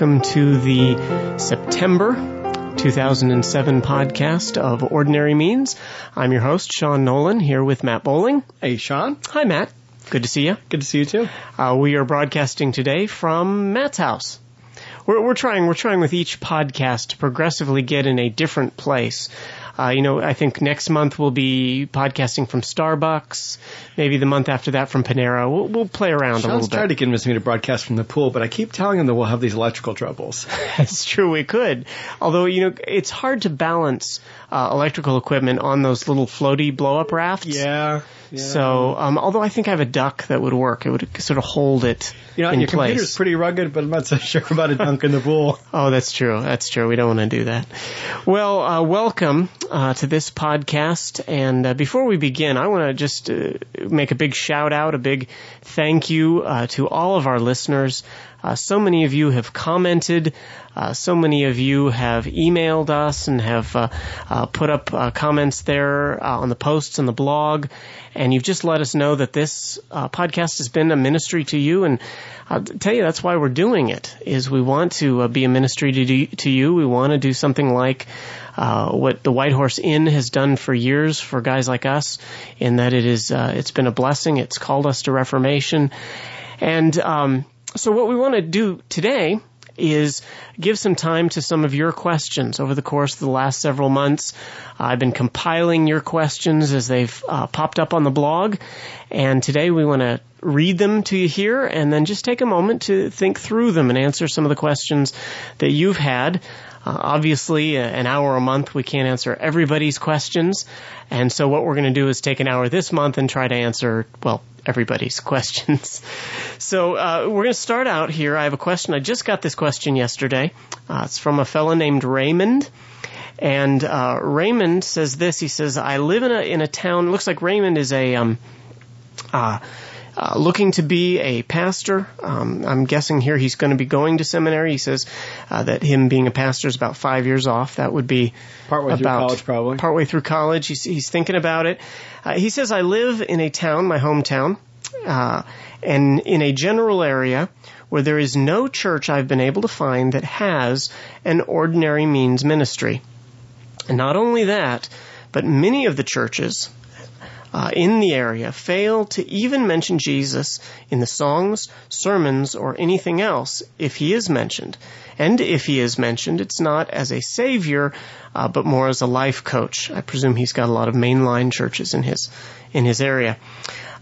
welcome to the September 2007 podcast of Ordinary Means. I'm your host, Sean Nolan, here with Matt Bowling. Hey, Sean. Hi, Matt. Good to see you. Good to see you too. Uh, we are broadcasting today from Matt's house. We're, we're trying, we're trying with each podcast to progressively get in a different place. Uh, you know, I think next month we'll be podcasting from Starbucks. Maybe the month after that from Panera. We'll, we'll play around Sean's a little bit. tried to convince me to broadcast from the pool, but I keep telling him that we'll have these electrical troubles. It's true, we could. Although, you know, it's hard to balance uh, electrical equipment on those little floaty blow up rafts. Yeah. So, um, although I think I have a duck that would work, it would sort of hold it you know, in your place. computer's pretty rugged, but I'm not so sure about a dunk in the pool. Oh, that's true. That's true. We don't want to do that. Well, uh, welcome uh, to this podcast. And uh, before we begin, I want to just uh, make a big shout out, a big thank you uh, to all of our listeners. Uh, so many of you have commented. Uh, so many of you have emailed us and have put up uh, comments there on the posts and the blog, and you've just let us know that this uh, podcast has been a ministry to you. And I'll tell you that's why we're doing it. Is we want to be a ministry to do, to you. We want to do something like. Uh, what the White Horse Inn has done for years for guys like us, in that it is uh, it's been a blessing. It's called us to Reformation, and um, so what we want to do today is give some time to some of your questions over the course of the last several months. I've been compiling your questions as they've uh, popped up on the blog, and today we want to read them to you here and then just take a moment to think through them and answer some of the questions that you've had. Uh, obviously, uh, an hour a month, we can't answer everybody's questions. And so what we're going to do is take an hour this month and try to answer, well, everybody's questions. So uh, we're going to start out here. I have a question. I just got this question yesterday. Uh, it's from a fellow named Raymond. And uh, Raymond says this. He says, I live in a, in a town, looks like Raymond is a... Um, uh, looking to be a pastor. Um, I'm guessing here he's going to be going to seminary. He says uh, that him being a pastor is about five years off. That would be Partway through college, probably. partway through college. He's, he's thinking about it. Uh, he says, I live in a town, my hometown, uh, and in a general area where there is no church I've been able to find that has an ordinary means ministry. And not only that, but many of the churches uh, in the area fail to even mention Jesus in the songs, sermons, or anything else if he is mentioned. And if he is mentioned, it's not as a savior, uh, but more as a life coach. I presume he's got a lot of mainline churches in his in his area.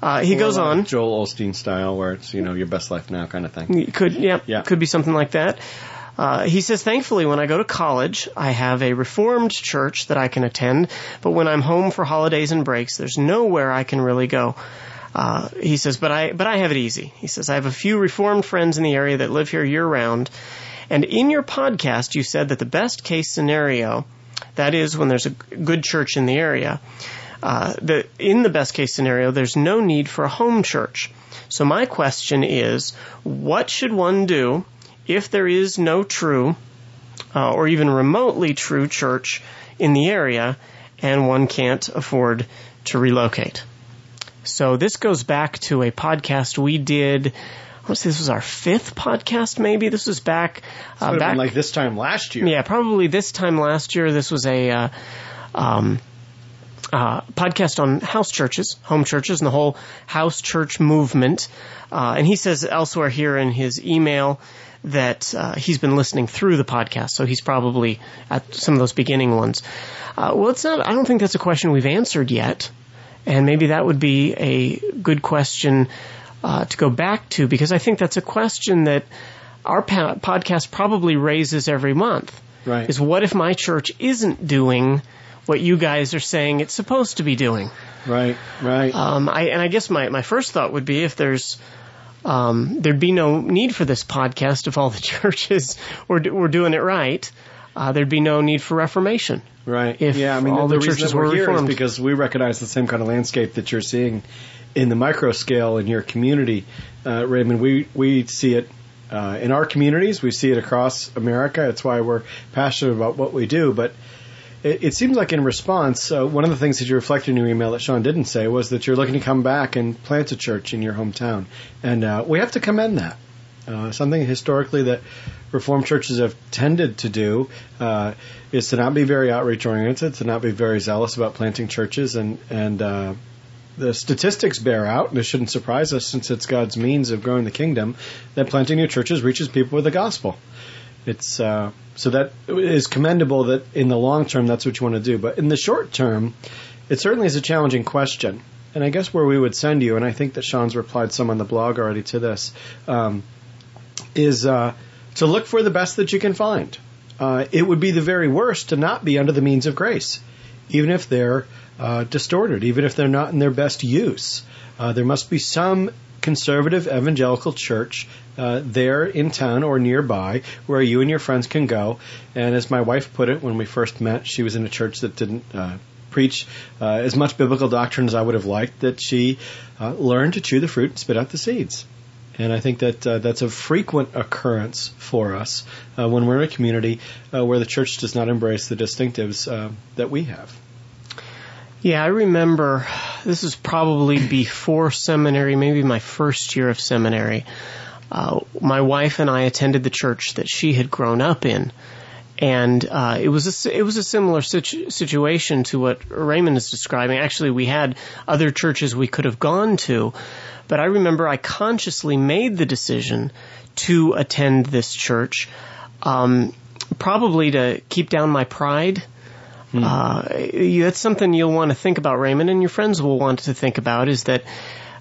Uh, he goes on. Joel Osteen style, where it's you know your best life now kind of thing. Could yeah, Yeah. could be something like that. Uh, he says, thankfully, when I go to college, I have a reformed church that I can attend, but when I'm home for holidays and breaks, there's nowhere I can really go. Uh, he says, but I, but I have it easy. He says, I have a few reformed friends in the area that live here year round. And in your podcast, you said that the best case scenario, that is when there's a good church in the area, uh, that in the best case scenario, there's no need for a home church. So my question is, what should one do if there is no true uh, or even remotely true church in the area and one can't afford to relocate? So this goes back to a podcast we did. To say this was our fifth podcast, maybe. This was back, uh, back like this time last year. yeah, probably this time last year. This was a uh, um, uh, podcast on house churches, home churches, and the whole house church movement. Uh, and he says elsewhere here in his email that uh, he's been listening through the podcast, so he's probably at some of those beginning ones. Uh, well, it's not. I don't think that's a question we've answered yet, and maybe that would be a good question uh, to go back to because I think that's a question that our pa- podcast probably raises every month. Right. Is what if my church isn't doing what you guys are saying it's supposed to be doing? Right. Right. Um, I, and I guess my, my first thought would be if there's um, there'd be no need for this podcast if all the churches were were doing it right. Uh, there'd be no need for reformation. Right. if yeah, I mean, all the, the churches we're were here is reformed. because we recognize the same kind of landscape that you're seeing in the micro scale in your community, uh, Raymond. We we see it uh, in our communities. We see it across America. It's why we're passionate about what we do. But it, it seems like in response, uh, one of the things that you reflected in your email that Sean didn't say was that you're looking to come back and plant a church in your hometown, and uh, we have to commend that. Uh, something historically that Reformed churches have tended to do uh, is to not be very outreach oriented, to not be very zealous about planting churches, and and uh, the statistics bear out, and it shouldn't surprise us since it's God's means of growing the kingdom, that planting new churches reaches people with the gospel. It's uh, so that is commendable that in the long term that's what you want to do, but in the short term, it certainly is a challenging question. And I guess where we would send you, and I think that Sean's replied some on the blog already to this, um, is uh, to look for the best that you can find. Uh, it would be the very worst to not be under the means of grace, even if they're uh, distorted, even if they're not in their best use. Uh, there must be some conservative evangelical church uh, there in town or nearby where you and your friends can go. And as my wife put it when we first met, she was in a church that didn't uh, preach uh, as much biblical doctrine as I would have liked, that she uh, learned to chew the fruit and spit out the seeds. And I think that uh, that's a frequent occurrence for us uh, when we're in a community uh, where the church does not embrace the distinctives uh, that we have. Yeah, I remember this is probably before seminary, maybe my first year of seminary. Uh, my wife and I attended the church that she had grown up in, and uh, it was a, it was a similar situ- situation to what Raymond is describing. Actually, we had other churches we could have gone to, but I remember I consciously made the decision to attend this church, um, probably to keep down my pride. Mm. Uh, that's something you'll want to think about, Raymond, and your friends will want to think about. Is that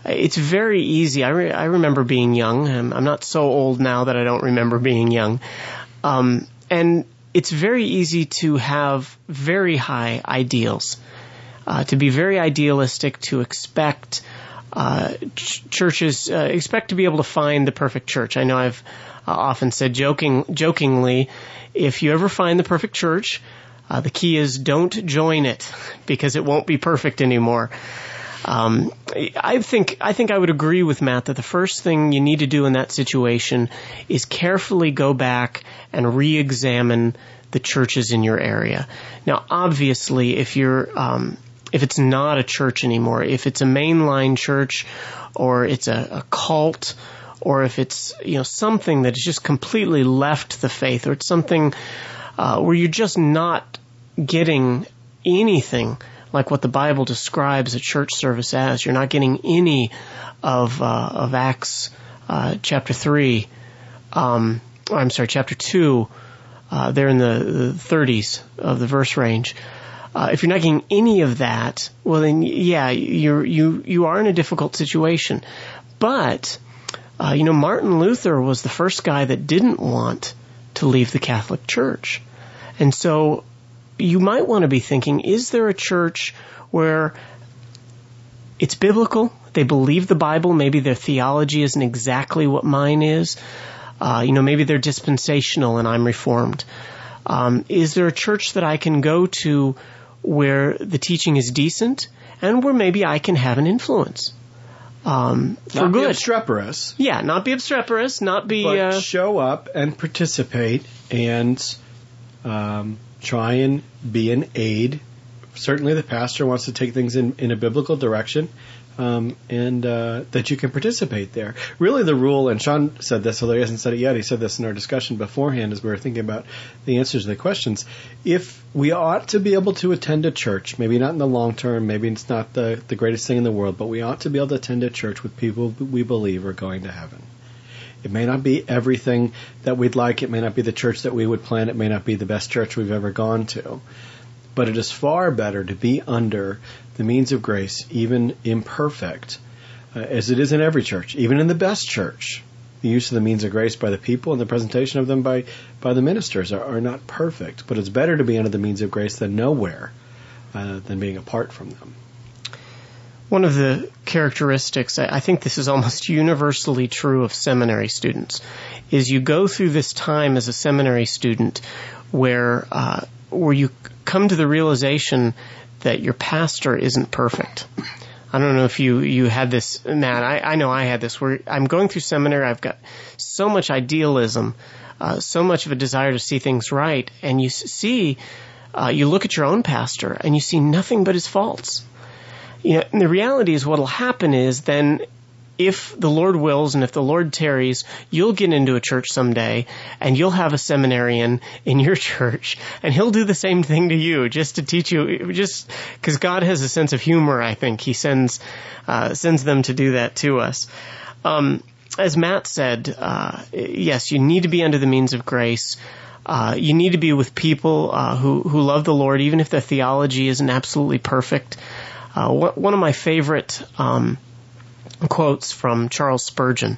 it's very easy. I, re- I remember being young. I'm, I'm, not so old now that I don't remember being young. Um, and it's very easy to have very high ideals, uh, to be very idealistic, to expect uh, ch- churches, uh, expect to be able to find the perfect church. I know I've uh, often said joking, jokingly, if you ever find the perfect church, uh, the key is don't join it because it won't be perfect anymore. Um, I think I think I would agree with Matt that the first thing you need to do in that situation is carefully go back and re-examine the churches in your area. Now, obviously, if you're um, if it's not a church anymore, if it's a mainline church or it's a, a cult or if it's you know something that has just completely left the faith or it's something uh, where you're just not getting anything like what the Bible describes a church service as. You're not getting any of uh, of Acts uh, chapter three. Um, I'm sorry, chapter two. Uh, they're in the, the 30s of the verse range. Uh, if you're not getting any of that, well then, yeah, you're you you are in a difficult situation. But uh, you know, Martin Luther was the first guy that didn't want to leave the Catholic Church. And so you might want to be thinking, is there a church where it's biblical? They believe the Bible. Maybe their theology isn't exactly what mine is. Uh, you know, maybe they're dispensational and I'm reformed. Um, is there a church that I can go to where the teaching is decent and where maybe I can have an influence? Um, for not good. be obstreperous. Yeah, not be obstreperous, not be. But uh, show up and participate and um, try and be an aid. Certainly, the pastor wants to take things in, in a biblical direction, um, and uh, that you can participate there. Really, the rule, and Sean said this, although he hasn't said it yet, he said this in our discussion beforehand as we were thinking about the answers to the questions. If we ought to be able to attend a church, maybe not in the long term, maybe it's not the, the greatest thing in the world, but we ought to be able to attend a church with people we believe are going to heaven. It may not be everything that we'd like. It may not be the church that we would plan. It may not be the best church we've ever gone to. But it is far better to be under the means of grace, even imperfect, uh, as it is in every church, even in the best church. The use of the means of grace by the people and the presentation of them by, by the ministers are, are not perfect, but it's better to be under the means of grace than nowhere, uh, than being apart from them. One of the characteristics, I think this is almost universally true of seminary students, is you go through this time as a seminary student where uh, where you come to the realization that your pastor isn't perfect. I don't know if you you had this, Matt. I, I know I had this. Where I'm going through seminary, I've got so much idealism, uh, so much of a desire to see things right, and you see, uh, you look at your own pastor and you see nothing but his faults you know, and the reality is what'll happen is then if the Lord wills and if the Lord tarries, you'll get into a church someday and you'll have a seminarian in your church and he'll do the same thing to you just to teach you, just because God has a sense of humor, I think. He sends, uh, sends them to do that to us. Um, as Matt said, uh, yes, you need to be under the means of grace. Uh, you need to be with people uh, who who love the Lord, even if their theology isn't absolutely perfect. Uh, one of my favorite um, quotes from Charles Spurgeon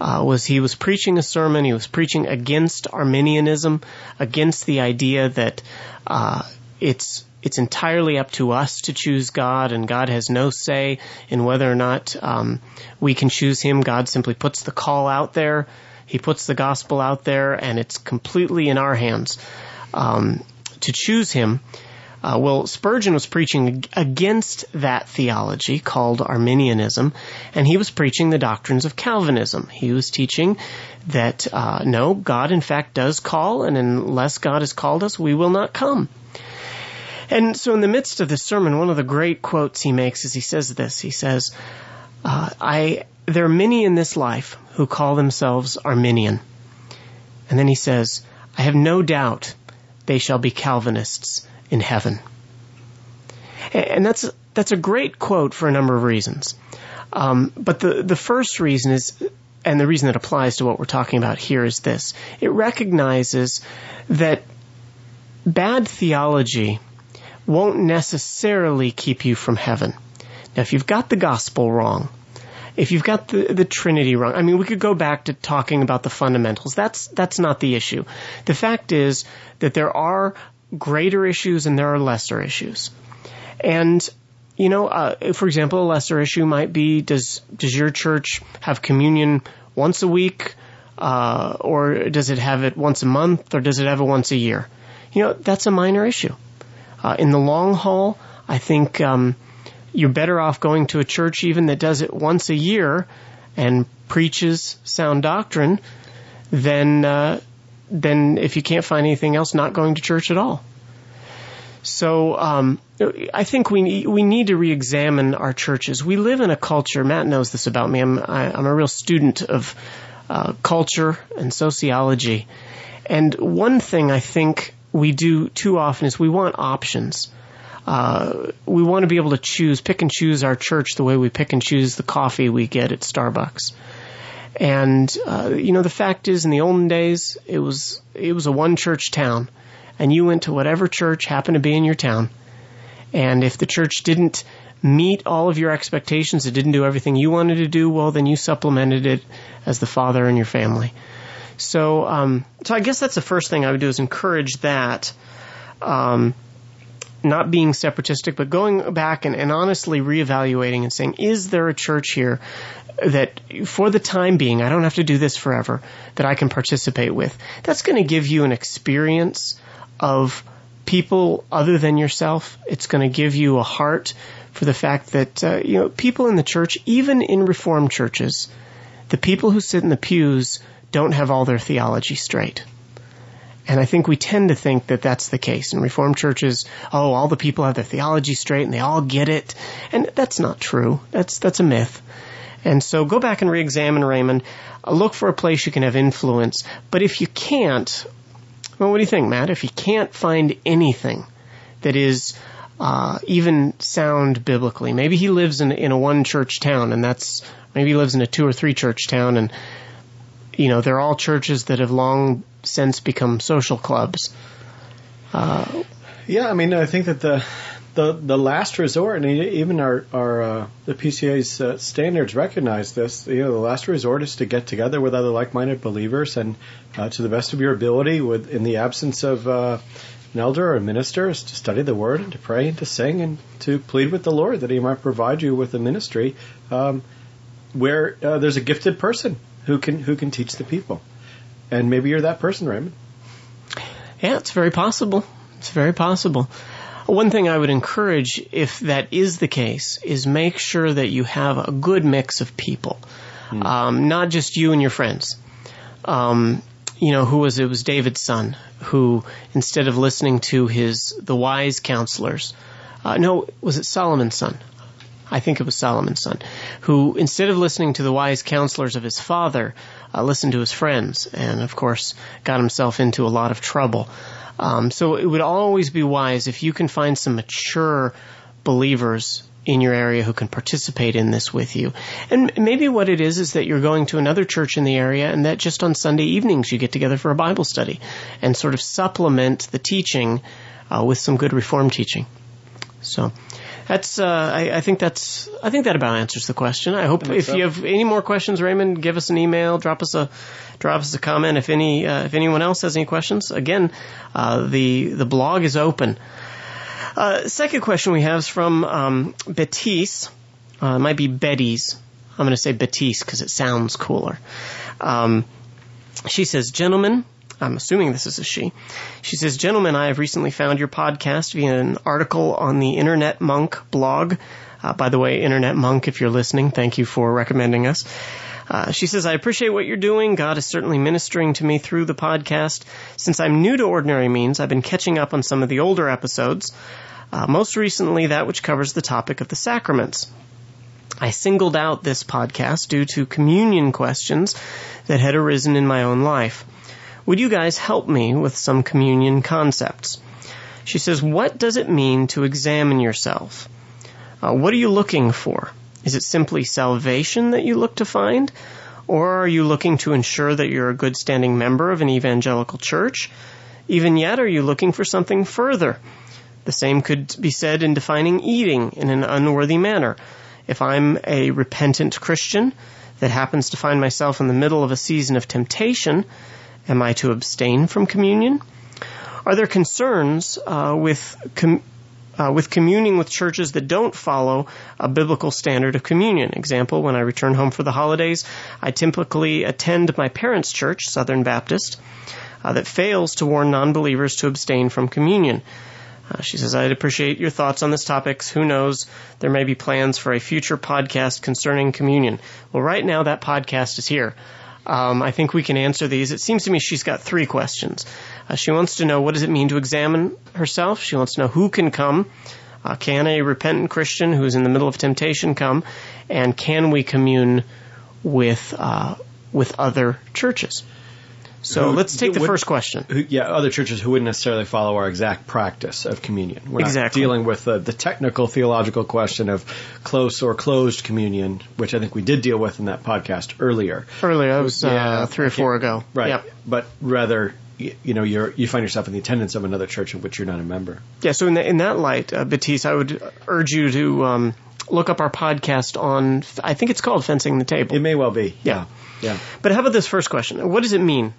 uh, was he was preaching a sermon. He was preaching against Arminianism, against the idea that uh, it's it's entirely up to us to choose God, and God has no say in whether or not um, we can choose Him. God simply puts the call out there. He puts the gospel out there, and it's completely in our hands um, to choose Him. Uh, well, Spurgeon was preaching against that theology called Arminianism, and he was preaching the doctrines of Calvinism. He was teaching that uh, no, God in fact does call, and unless God has called us, we will not come. And so, in the midst of this sermon, one of the great quotes he makes is he says this. He says, uh, "I there are many in this life who call themselves Arminian," and then he says, "I have no doubt they shall be Calvinists." In heaven. And that's that's a great quote for a number of reasons. Um, but the the first reason is, and the reason that applies to what we're talking about here is this: it recognizes that bad theology won't necessarily keep you from heaven. Now, if you've got the gospel wrong, if you've got the, the Trinity wrong, I mean, we could go back to talking about the fundamentals. That's, that's not the issue. The fact is that there are greater issues and there are lesser issues. And you know, uh, for example, a lesser issue might be does does your church have communion once a week, uh, or does it have it once a month, or does it have it once a year? You know, that's a minor issue. Uh, in the long haul, I think um, you're better off going to a church even that does it once a year and preaches sound doctrine than uh, then if you can't find anything else, not going to church at all. So um, I think we we need to re-examine our churches. We live in a culture. Matt knows this about me. I'm I, am i am a real student of uh, culture and sociology, and one thing I think we do too often is we want options. Uh, we want to be able to choose, pick and choose our church the way we pick and choose the coffee we get at Starbucks. And uh, you know, the fact is, in the olden days, it was it was a one church town, and you went to whatever church happened to be in your town. And if the church didn't meet all of your expectations, it didn't do everything you wanted to do, well, then you supplemented it as the father in your family. So, um, so I guess that's the first thing I would do is encourage that. Um, not being separatistic, but going back and, and honestly reevaluating and saying, is there a church here that for the time being, I don't have to do this forever, that I can participate with. That's going to give you an experience of people other than yourself. It's going to give you a heart for the fact that, uh, you know, people in the church, even in Reformed churches, the people who sit in the pews don't have all their theology straight. And I think we tend to think that that's the case in Reformed churches. Oh, all the people have their theology straight and they all get it. And that's not true. That's, that's a myth. And so go back and re-examine Raymond. Look for a place you can have influence. But if you can't, well, what do you think, Matt? If you can't find anything that is uh, even sound biblically, maybe he lives in in a one church town, and that's maybe he lives in a two or three church town, and you know they're all churches that have long since become social clubs. Uh, yeah, I mean, I think that the the the last resort, and even our our uh, the PCA's uh, standards recognize this. You know, the last resort is to get together with other like-minded believers, and uh, to the best of your ability, with in the absence of uh, an elder or a minister, is to study the Word and to pray and to sing and to plead with the Lord that He might provide you with a ministry um, where uh, there's a gifted person who can who can teach the people, and maybe you're that person, Raymond. Yeah, it's very possible. It's very possible. One thing I would encourage, if that is the case, is make sure that you have a good mix of people, mm. um, not just you and your friends. Um, you know, who was it? Was David's son who, instead of listening to his the wise counselors, uh, no, was it Solomon's son? I think it was Solomon's son, who instead of listening to the wise counselors of his father, uh, listened to his friends, and of course got himself into a lot of trouble. Um, so it would always be wise if you can find some mature believers in your area who can participate in this with you. And maybe what it is is that you're going to another church in the area and that just on Sunday evenings you get together for a Bible study and sort of supplement the teaching uh, with some good reform teaching. So that's uh, I, I, think that's I think that about answers the question. I hope I if so. you have any more questions, Raymond, give us an email, drop us a drop us a comment. If any uh, if anyone else has any questions, again, uh, the the blog is open. Uh, second question we have is from um. Uh, it might be Betty's. I'm going to say Betise because it sounds cooler. Um, she says, "Gentlemen, I'm assuming this is a she. She says, Gentlemen, I have recently found your podcast via an article on the Internet Monk blog. Uh, by the way, Internet Monk, if you're listening, thank you for recommending us. Uh, she says, I appreciate what you're doing. God is certainly ministering to me through the podcast. Since I'm new to Ordinary Means, I've been catching up on some of the older episodes, uh, most recently that which covers the topic of the sacraments. I singled out this podcast due to communion questions that had arisen in my own life. Would you guys help me with some communion concepts? She says, What does it mean to examine yourself? Uh, what are you looking for? Is it simply salvation that you look to find? Or are you looking to ensure that you're a good standing member of an evangelical church? Even yet, are you looking for something further? The same could be said in defining eating in an unworthy manner. If I'm a repentant Christian that happens to find myself in the middle of a season of temptation, Am I to abstain from communion? Are there concerns uh, with com- uh, with communing with churches that don't follow a biblical standard of communion. Example, when I return home for the holidays, I typically attend my parents' church, Southern Baptist, uh, that fails to warn non-believers to abstain from communion. Uh, she says, I'd appreciate your thoughts on this topic. Who knows? There may be plans for a future podcast concerning communion. Well, right now that podcast is here. Um, I think we can answer these. It seems to me she's got three questions. Uh, she wants to know what does it mean to examine herself. She wants to know who can come. Uh, can a repentant Christian who's in the middle of temptation come? And can we commune with uh, with other churches? So who, let's take the would, first question. Who, yeah, other churches who wouldn't necessarily follow our exact practice of communion. We're exactly. not dealing with the, the technical theological question of close or closed communion, which I think we did deal with in that podcast earlier. Earlier, that was yeah, uh, three or four ago. Right. Yep. But rather, you know, you're, you find yourself in the attendance of another church of which you're not a member. Yeah, so in, the, in that light, uh, Batiste, I would urge you to um, look up our podcast on, I think it's called Fencing the Table. It may well be. Yeah. Yeah. But how about this first question? What does it mean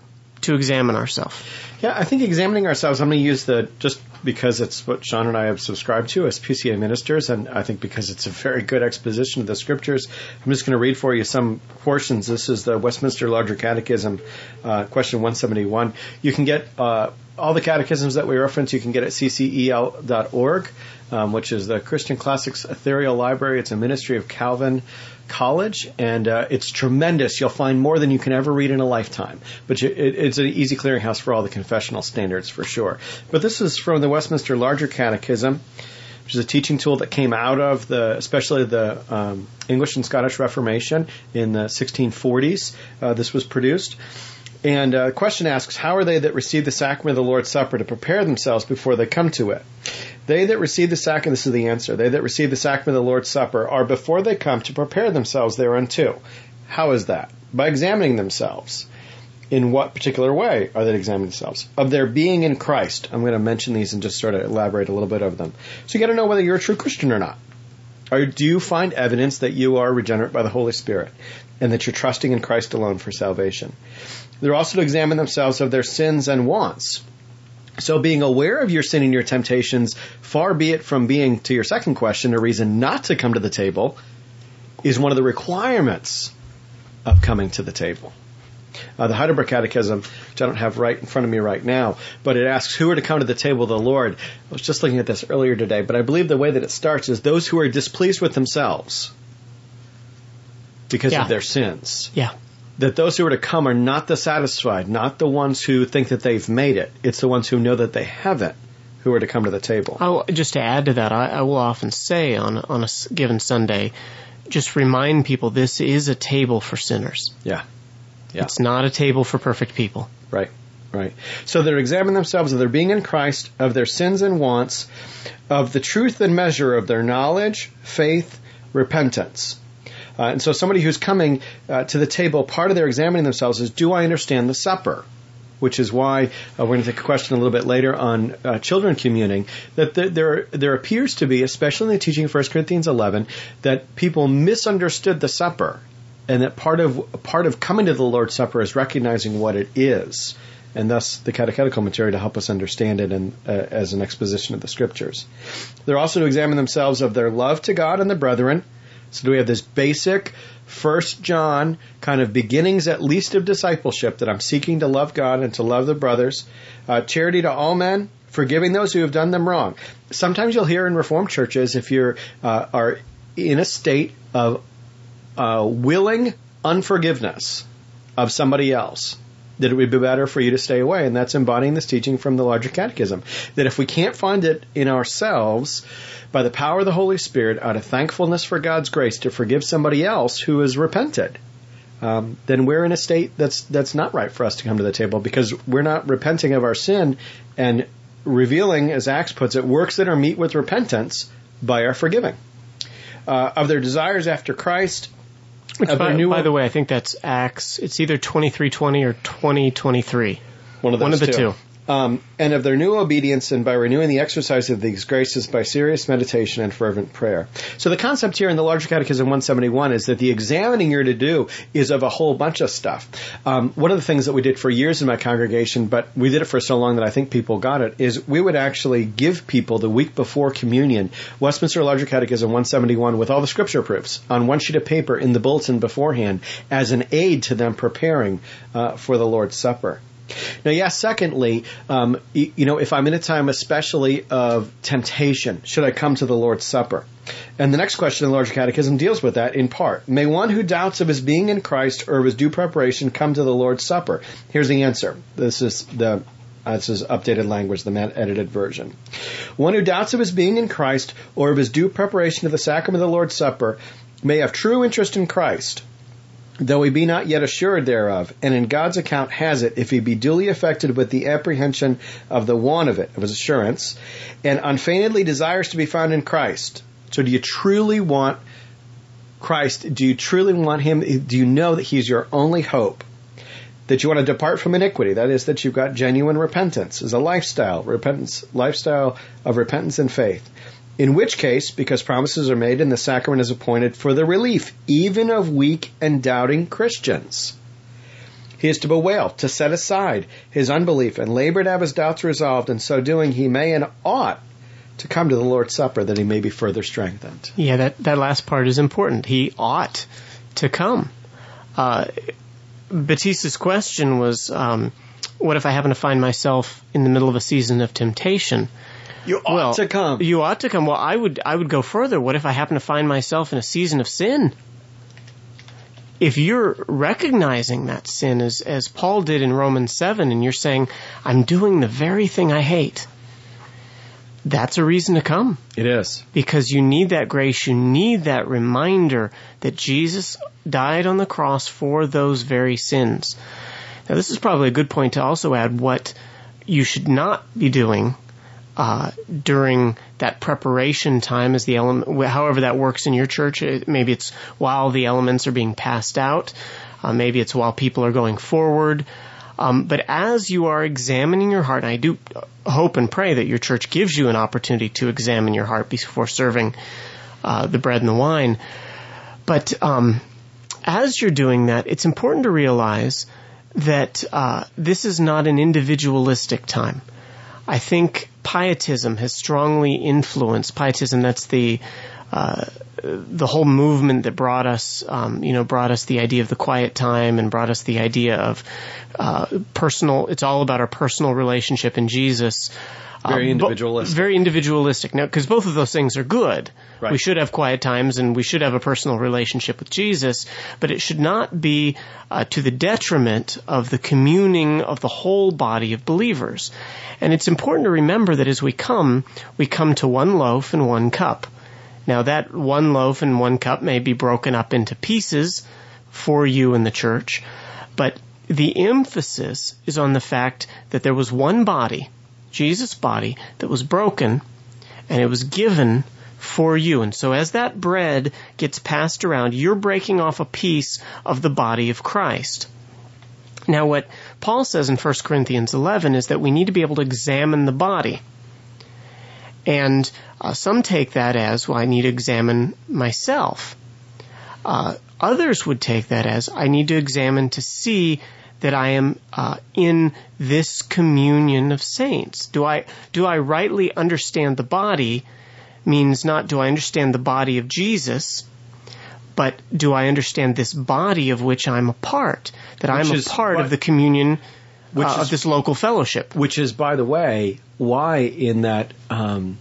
to examine ourselves? Yeah, I think examining ourselves, I'm going to use the, just because it's what Sean and I have subscribed to as PCA ministers, and I think because it's a very good exposition of the scriptures, I'm just going to read for you some portions. This is the Westminster Larger Catechism, uh, question 171. You can get uh, all the catechisms that we reference, you can get at ccel.org, um, which is the Christian Classics Ethereal Library. It's a ministry of Calvin college, and uh, it's tremendous. You'll find more than you can ever read in a lifetime. But you, it, it's an easy clearinghouse for all the confessional standards for sure. But this is from the Westminster Larger Catechism, which is a teaching tool that came out of the, especially the um, English and Scottish Reformation in the 1640s. Uh, this was produced. And uh, the question asks, How are they that receive the sacrament of the Lord's Supper to prepare themselves before they come to it? They that receive the sacrament, this is the answer, they that receive the sacrament of the Lord's Supper are before they come to prepare themselves thereunto. How is that? By examining themselves. In what particular way are they examining themselves? Of their being in Christ. I'm going to mention these and just sort of elaborate a little bit of them. So you got to know whether you're a true Christian or not. Or do you find evidence that you are regenerate by the Holy Spirit and that you're trusting in Christ alone for salvation? They're also to examine themselves of their sins and wants. So being aware of your sin and your temptations, far be it from being, to your second question, a reason not to come to the table, is one of the requirements of coming to the table. Uh, the Heidelberg Catechism, which I don't have right in front of me right now, but it asks who are to come to the table of the Lord. I was just looking at this earlier today, but I believe the way that it starts is those who are displeased with themselves because yeah. of their sins. Yeah that those who are to come are not the satisfied, not the ones who think that they've made it. It's the ones who know that they haven't who are to come to the table. Oh, just to add to that, I, I will often say on on a given Sunday, just remind people this is a table for sinners. Yeah. Yeah. It's not a table for perfect people. Right, right. So they're examining themselves of their being in Christ, of their sins and wants, of the truth and measure of their knowledge, faith, repentance. Uh, and so somebody who's coming uh, to the table, part of their examining themselves is, do I understand the supper? Which is why uh, we're going to take a question a little bit later on uh, children communing. That th- there there appears to be, especially in the teaching of 1 Corinthians 11, that people misunderstood the supper, and that part of part of coming to the Lord's Supper is recognizing what it is, and thus the catechetical material to help us understand it and uh, as an exposition of the Scriptures. They're also to examine themselves of their love to God and the brethren. So do we have this basic First John kind of beginnings at least of discipleship that I'm seeking to love God and to love the brothers, uh, charity to all men, forgiving those who have done them wrong. Sometimes you'll hear in Reformed churches if you uh, are in a state of uh, willing unforgiveness of somebody else, that it would be better for you to stay away. And that's embodying this teaching from the larger catechism. That if we can't find it in ourselves, by the power of the Holy Spirit, out of thankfulness for God's grace to forgive somebody else who has repented, um, then we're in a state that's that's not right for us to come to the table because we're not repenting of our sin and revealing, as Acts puts it, works that are meet with repentance by our forgiving uh, of their desires after Christ. Which, by, new by the way, I think that's Acts. It's either twenty three twenty or twenty twenty three. One of One of the two. Um, and of their new obedience and by renewing the exercise of these graces by serious meditation and fervent prayer. So the concept here in the Larger Catechism 171 is that the examining you're to do is of a whole bunch of stuff. Um, one of the things that we did for years in my congregation, but we did it for so long that I think people got it, is we would actually give people the week before communion Westminster Larger Catechism 171 with all the scripture proofs on one sheet of paper in the bulletin beforehand as an aid to them preparing uh, for the Lord's Supper. Now, yes, secondly, um, you, know, if I'm in a time especially of temptation, should I come to the Lord's Supper? And the next question in the Larger Catechism deals with that in part. May one who doubts of his being in Christ or of his due preparation come to the Lord's Supper? Here's the answer. This is the uh, this is updated language, the edited version. One who doubts of his being in Christ or of his due preparation of the sacrament of the Lord's Supper may have true interest in Christ, though he be not yet assured thereof, and in God's account has it, if he be duly affected with the apprehension of the want of it, of his assurance, and unfeignedly desires to be found in Christ. So do you truly want Christ? Do you truly want him? Do you know that he's your only hope? That you want to depart from iniquity, that is, that you've got genuine repentance as a lifestyle, repentance, lifestyle of repentance and faith. In which case, because promises are made and the sacrament is appointed for the relief even of weak and doubting Christians. He is to bewail, to set aside his unbelief, and labor to have his doubts resolved. In so doing, he may and ought to come to the Lord's Supper that he may be further strengthened. Yeah, that that last part is important. He ought to come. Uh, Batista's question was, um, "What if I happen to find myself in the middle of a season of temptation?" You ought well, to come. You ought to come. Well, I would I would go further. What if I happen to find myself in a season of sin? If you're recognizing that sin as as Paul did in Romans 7 and you're saying I'm doing the very thing I hate. That's a reason to come It is. because you need that grace, you need that reminder that Jesus died on the cross for those very sins. Now, this is probably a good point to also add what you should not be doing uh, during that preparation time as the element, however that works in your church. It- Maybe it's while the elements are being passed out. Uh, maybe it's while people are going forward. Um, but as you are examining your heart, and I do hope and pray that your church gives you an opportunity to examine your heart before serving uh, the bread and the wine. But um, as you're doing that, it's important to realize that uh, this is not an individualistic time. I think pietism has strongly influenced pietism. That's the uh, the whole movement that brought us, um, you know, brought us the idea of the quiet time and brought us the idea of uh, personal. It's all about our personal relationship in Jesus. Very bo- individualistic. very individualistic. Now, because both of those things are good. Right. We should have quiet times and we should have a personal relationship with Jesus, but it should not be uh, to the detriment of the communing of the whole body of believers. And it's important to remember that as we come, we come to one loaf and one cup. Now that one loaf and one cup may be broken up into pieces for you in the church, but the emphasis is on the fact that there was one body, Jesus' body, that was broken and it was given for you. And so as that bread gets passed around, you're breaking off a piece of the body of Christ. Now what Paul says in 1 Corinthians 11 is that we need to be able to examine the body. And uh, some take that as, well, I need to examine myself. Uh, others would take that as, I need to examine to see that I am uh, in this communion of saints. Do I do I rightly understand the body? Means not do I understand the body of Jesus, but do I understand this body of which I'm a part? That Which I'm a part what- of the communion Which uh, is- of this local fellowship. Which is, by the way, why in that um,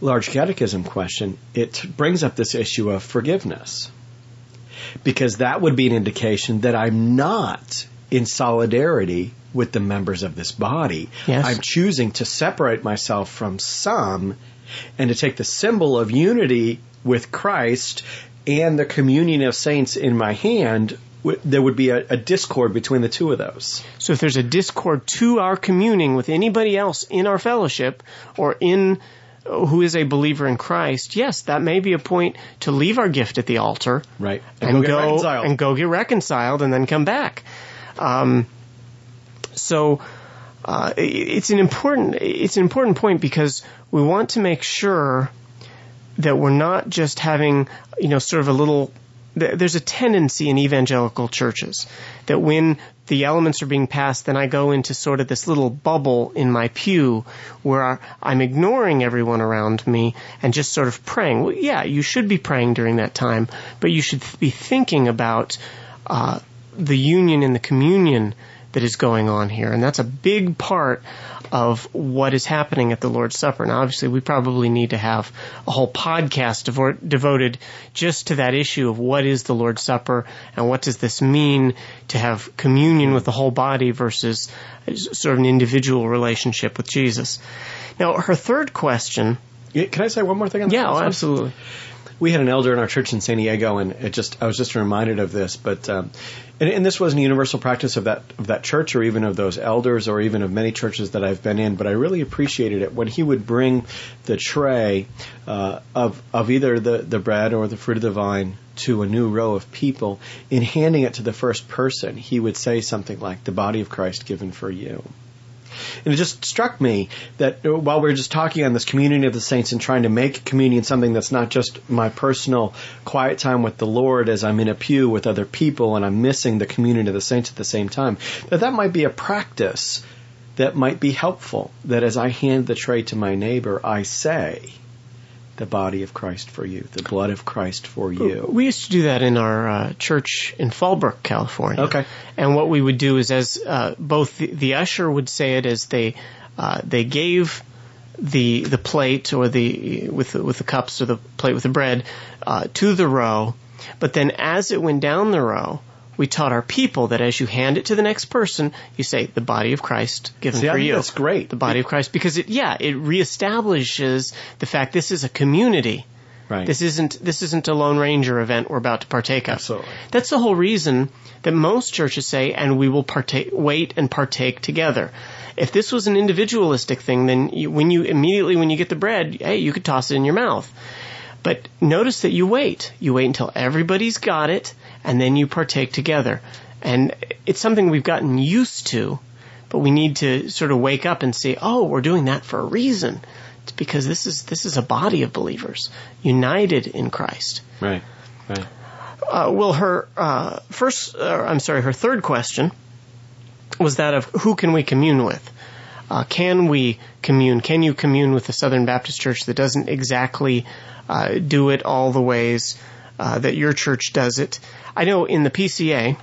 large catechism question it brings up this issue of forgiveness, because that would be an indication that I'm not in solidarity with the members of this body. Yes. I'm choosing to separate myself from some and to take the symbol of unity with Christ and the communion of saints in my hand. There would be a, a discord between the two of those. So if there's a discord to our communing with anybody else in our fellowship or in uh, who is a believer in Christ, yes, that may be a point to leave our gift at the altar Right. and, go get reconciled. and go get reconciled and then come back. Um, so uh, it's an important it's an important point because we want to make sure that we're not just having you know sort of a little there's a tendency in evangelical churches that when the elements are being passed, then I go into sort of this little bubble in my pew where I'm ignoring everyone around me and just sort of praying. Well, yeah, you should be praying during that time, but you should be thinking about uh, the union and the communion that is going on here, and that's a big part of what is happening at the Lord's Supper. Now, obviously, we probably need to have a whole podcast devo- devoted just to that issue of what is the Lord's Supper and what does this mean to have communion with the whole body versus sort of an individual relationship with Jesus. Now, her third question. Can I say one more thing on that? Yeah, oh, absolutely. we had an elder in our church in San Diego, and it just I was just reminded of this. But um, and, and this wasn't a universal practice of that of that church, or even of those elders, or even of many churches that I've been in. But I really appreciated it when he would bring the tray uh, of of either the the bread or the fruit of the vine to a new row of people. In handing it to the first person, he would say something like, "The body of Christ given for you." And it just struck me that uh, while we are just talking on this communion of the saints and trying to make communion something that's not just my personal quiet time with the Lord as I'm in a pew with other people and I'm missing the communion of the saints at the same time, that that might be a practice that might be helpful. That as I hand the tray to my neighbor, I say, the body of Christ for you, the blood of Christ for you. We used to do that in our uh, church in Fallbrook, California. Okay. And what we would do is, as uh, both the, the usher would say it, as they uh, they gave the the plate or the with the, with the cups or the plate with the bread uh, to the row, but then as it went down the row. We taught our people that as you hand it to the next person, you say the body of Christ given See, I for think you. that's great. The body of Christ, because it, yeah, it reestablishes the fact this is a community. Right. This isn't this isn't a Lone Ranger event we're about to partake of. Absolutely. That's the whole reason that most churches say, and we will partake, wait and partake together. If this was an individualistic thing, then you, when you immediately when you get the bread, hey, you could toss it in your mouth. But notice that you wait. You wait until everybody's got it, and then you partake together. And it's something we've gotten used to, but we need to sort of wake up and say, oh, we're doing that for a reason. It's because this is this is a body of believers united in Christ. right. Right. Uh, well, her uh, first, uh, I'm sorry, her third question was that of who can we commune with? Uh, can we commune? Can you commune with the Southern Baptist Church that doesn't exactly uh, do it all the ways uh, that your church does it? I know in the PCA,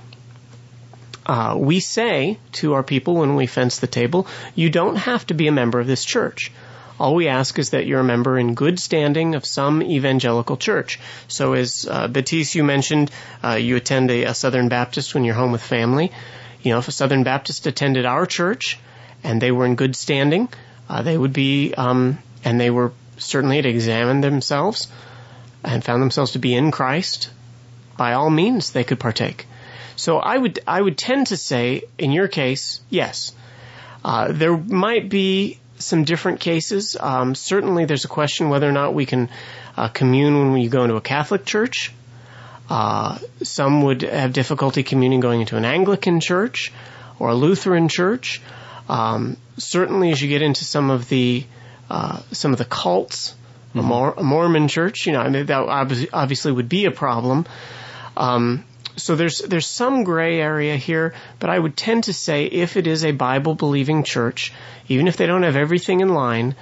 uh, we say to our people when we fence the table, you don't have to be a member of this church. All we ask is that you're a member in good standing of some evangelical church. So as uh, Batiste, you mentioned, uh, you attend a, a Southern Baptist when you're home with family. You know, if a Southern Baptist attended our church and they were in good standing, uh, they would be, um, and they were certainly had examined themselves and found themselves to be in Christ. By all means, they could partake. So I would I would tend to say, in your case, yes. Uh, there might be some different cases. Um, certainly, there's a question whether or not we can uh, commune when we go into a Catholic church. Uh, some would have difficulty communing going into an Anglican church or a Lutheran church. Um, certainly, as you get into some of the uh, some of the cults, mm-hmm. a, Mor- a, Mormon church, you know, I mean, that obviously would be a problem. Um, so there's there's some gray area here, but I would tend to say if it is a Bible believing church, even if they don't have everything in line,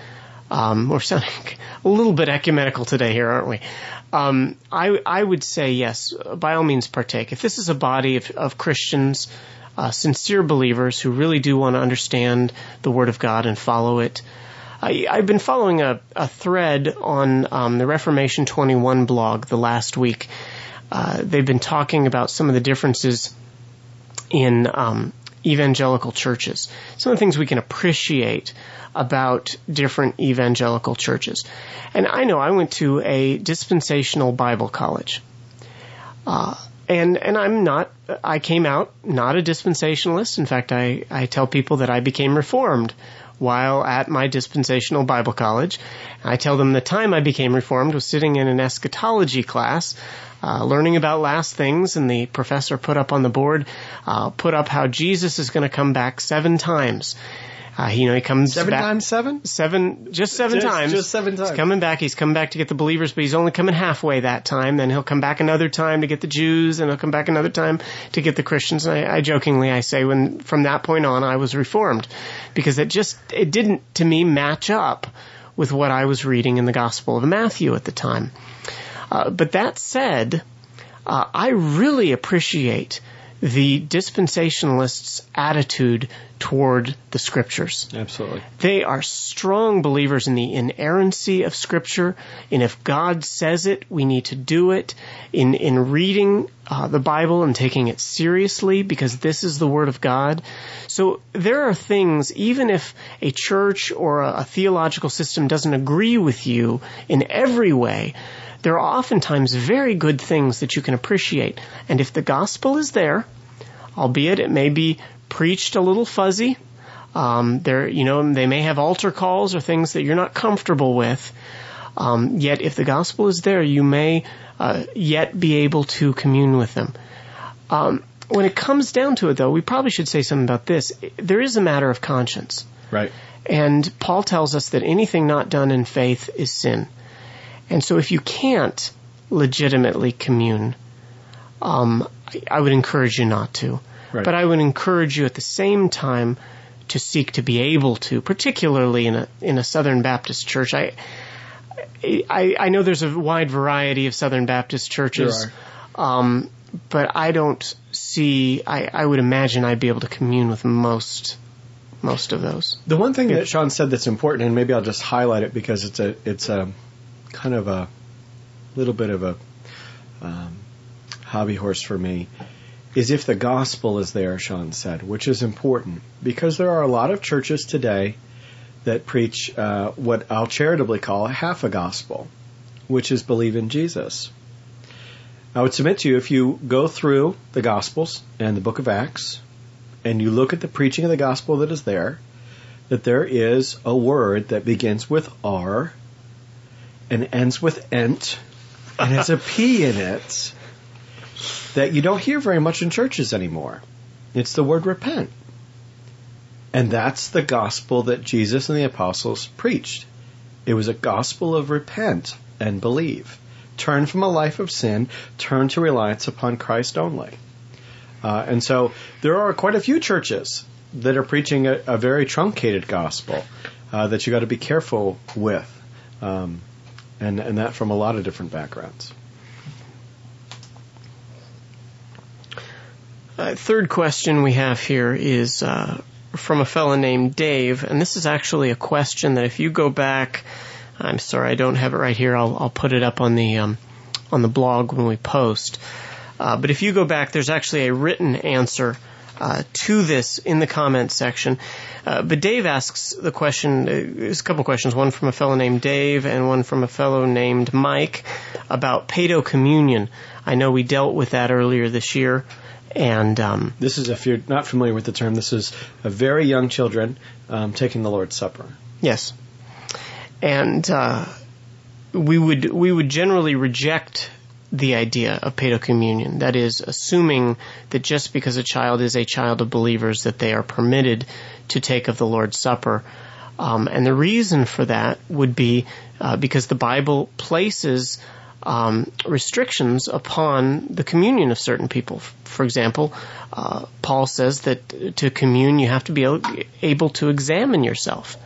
um, we're sounding a little bit ecumenical today here, aren't we? Um, I I would say yes, by all means partake. If this is a body of, of Christians, uh, sincere believers who really do want to understand the Word of God and follow it. I, have been following a, a thread on um, the Reformation 21 blog the last week, uh, they've been talking about some of the differences in um, evangelical churches. Some of the things we can appreciate about different evangelical churches. And I know I went to a dispensational Bible college. Uh, and and I'm not I came out not a dispensationalist. In fact, I, I tell people that I became reformed while at my dispensational Bible college. I tell them the time I became reformed was sitting in an eschatology class uh, learning about last things, and the professor put up on the board, uh, put up how Jesus is going to come back seven times. Uh, you know, he comes seven back, times seven, seven, just seven just, times. Just seven times. He's coming back. He's coming back to get the believers, but he's only coming halfway that time. Then he'll come back another time to get the Jews, and he'll come back another time to get the Christians. And I, I jokingly I say, when from that point on, I was reformed because it just it didn't to me match up with what I was reading in the Gospel of Matthew at the time. Uh, but that said, uh, I really appreciate the dispensationalists' attitude toward the scriptures. Absolutely. They are strong believers in the inerrancy of scripture, and if God says it, we need to do it. In in reading uh, the Bible and taking it seriously, because this is the Word of God. So there are things, even if a church or a, a theological system doesn't agree with you in every way, there are oftentimes very good things that you can appreciate. And if the gospel is there, albeit it may be preached a little fuzzy, um, there, you know, they may have altar calls or things that you're not comfortable with. Um, yet, if the gospel is there, you may uh, yet be able to commune with them. Um, when it comes down to it, though, we probably should say something about this. There is a matter of conscience. Right. And Paul tells us that anything not done in faith is sin. And so if you can't legitimately commune, um, I, I, would encourage you not to. Right. But I would encourage you at the same time to seek to be able to, particularly in a in a Southern Baptist church. I I, I know there's a wide variety of Southern Baptist churches, um, but I don't see. I, I would imagine I'd be able to commune with most most of those. The one thing that Sean said that's important, and maybe I'll just highlight it because it's a it's a kind of a little bit of a um, hobby horse for me is if the gospel is there, Sean said, which is important because there are a lot of churches today that preach uh, what I'll charitably call half a gospel, which is believe in Jesus. I would submit to you if you go through the Gospels and the book of Acts and you look at the preaching of the gospel that is there, that there is a word that begins with R and ends with ent and has a P in it that you don't hear very much in churches anymore. It's the word repent. And that's the gospel that Jesus and the apostles preached. It was a gospel of repent and believe. Turn from a life of sin, turn to reliance upon Christ only. Uh, and so there are quite a few churches that are preaching a, a very truncated gospel uh, that you got to be careful with. Um, and, and that from a lot of different backgrounds. Uh, third question we have here is uh, from a fellow named Dave, and this is actually a question that if you go back, I'm sorry I don't have it right here. I'll, I'll put it up on the um, on the blog when we post. Uh, but if you go back, there's actually a written answer uh, to this in the comments section. Uh, but Dave asks the question, uh, there's a couple questions, one from a fellow named Dave and one from a fellow named Mike about Paedo communion. I know we dealt with that earlier this year. And um, this is, if you're not familiar with the term, this is a very young children um, taking the Lord's Supper. Yes, and uh, we would we would generally reject the idea of paedo communion. That is, assuming that just because a child is a child of believers, that they are permitted to take of the Lord's Supper. Um, and the reason for that would be uh, because the Bible places um, restrictions upon the communion of certain people. For example, uh, Paul says that to commune you have to be able to examine yourself.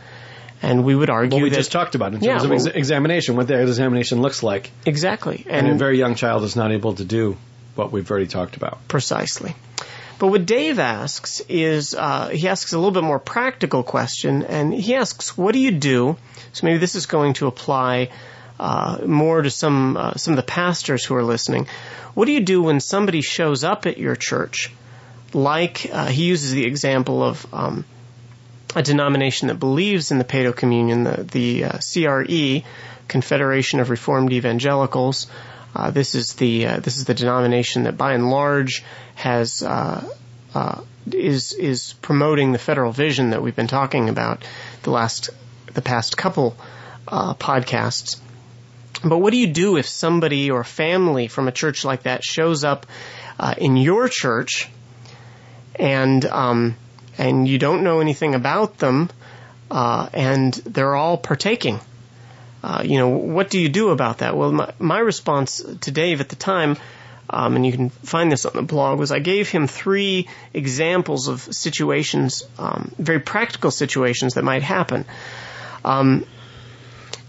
And we would argue what we that, just talked about in terms yeah, of well, ex- examination, what the examination looks like. Exactly. And, and, a very young child is not able to do what we've already talked about. Precisely. But what Dave asks is, uh, he asks a little bit more practical question, and he asks, what do you do? So maybe this is going to apply uh, more to some uh, some of the pastors who are listening. What do you do when somebody shows up at your church? Like uh, he uses the example of um, a denomination that believes in the Paedo Communion, the, the uh, CRE, Confederation of Reformed Evangelicals. Uh, this is the uh, this is the denomination that, by and large, has is is promoting the federal vision that we've been talking about the last the past couple podcasts. But what do you do if somebody or family from a church like that shows up uh, in your church and um, and you don't know anything about them uh, and they're all partaking? Uh, you know, what do you do about that? Well, my, my response to Dave at the time, um, and you can find this on the blog, was I gave him three examples of situations, um, very practical situations that might happen. Um,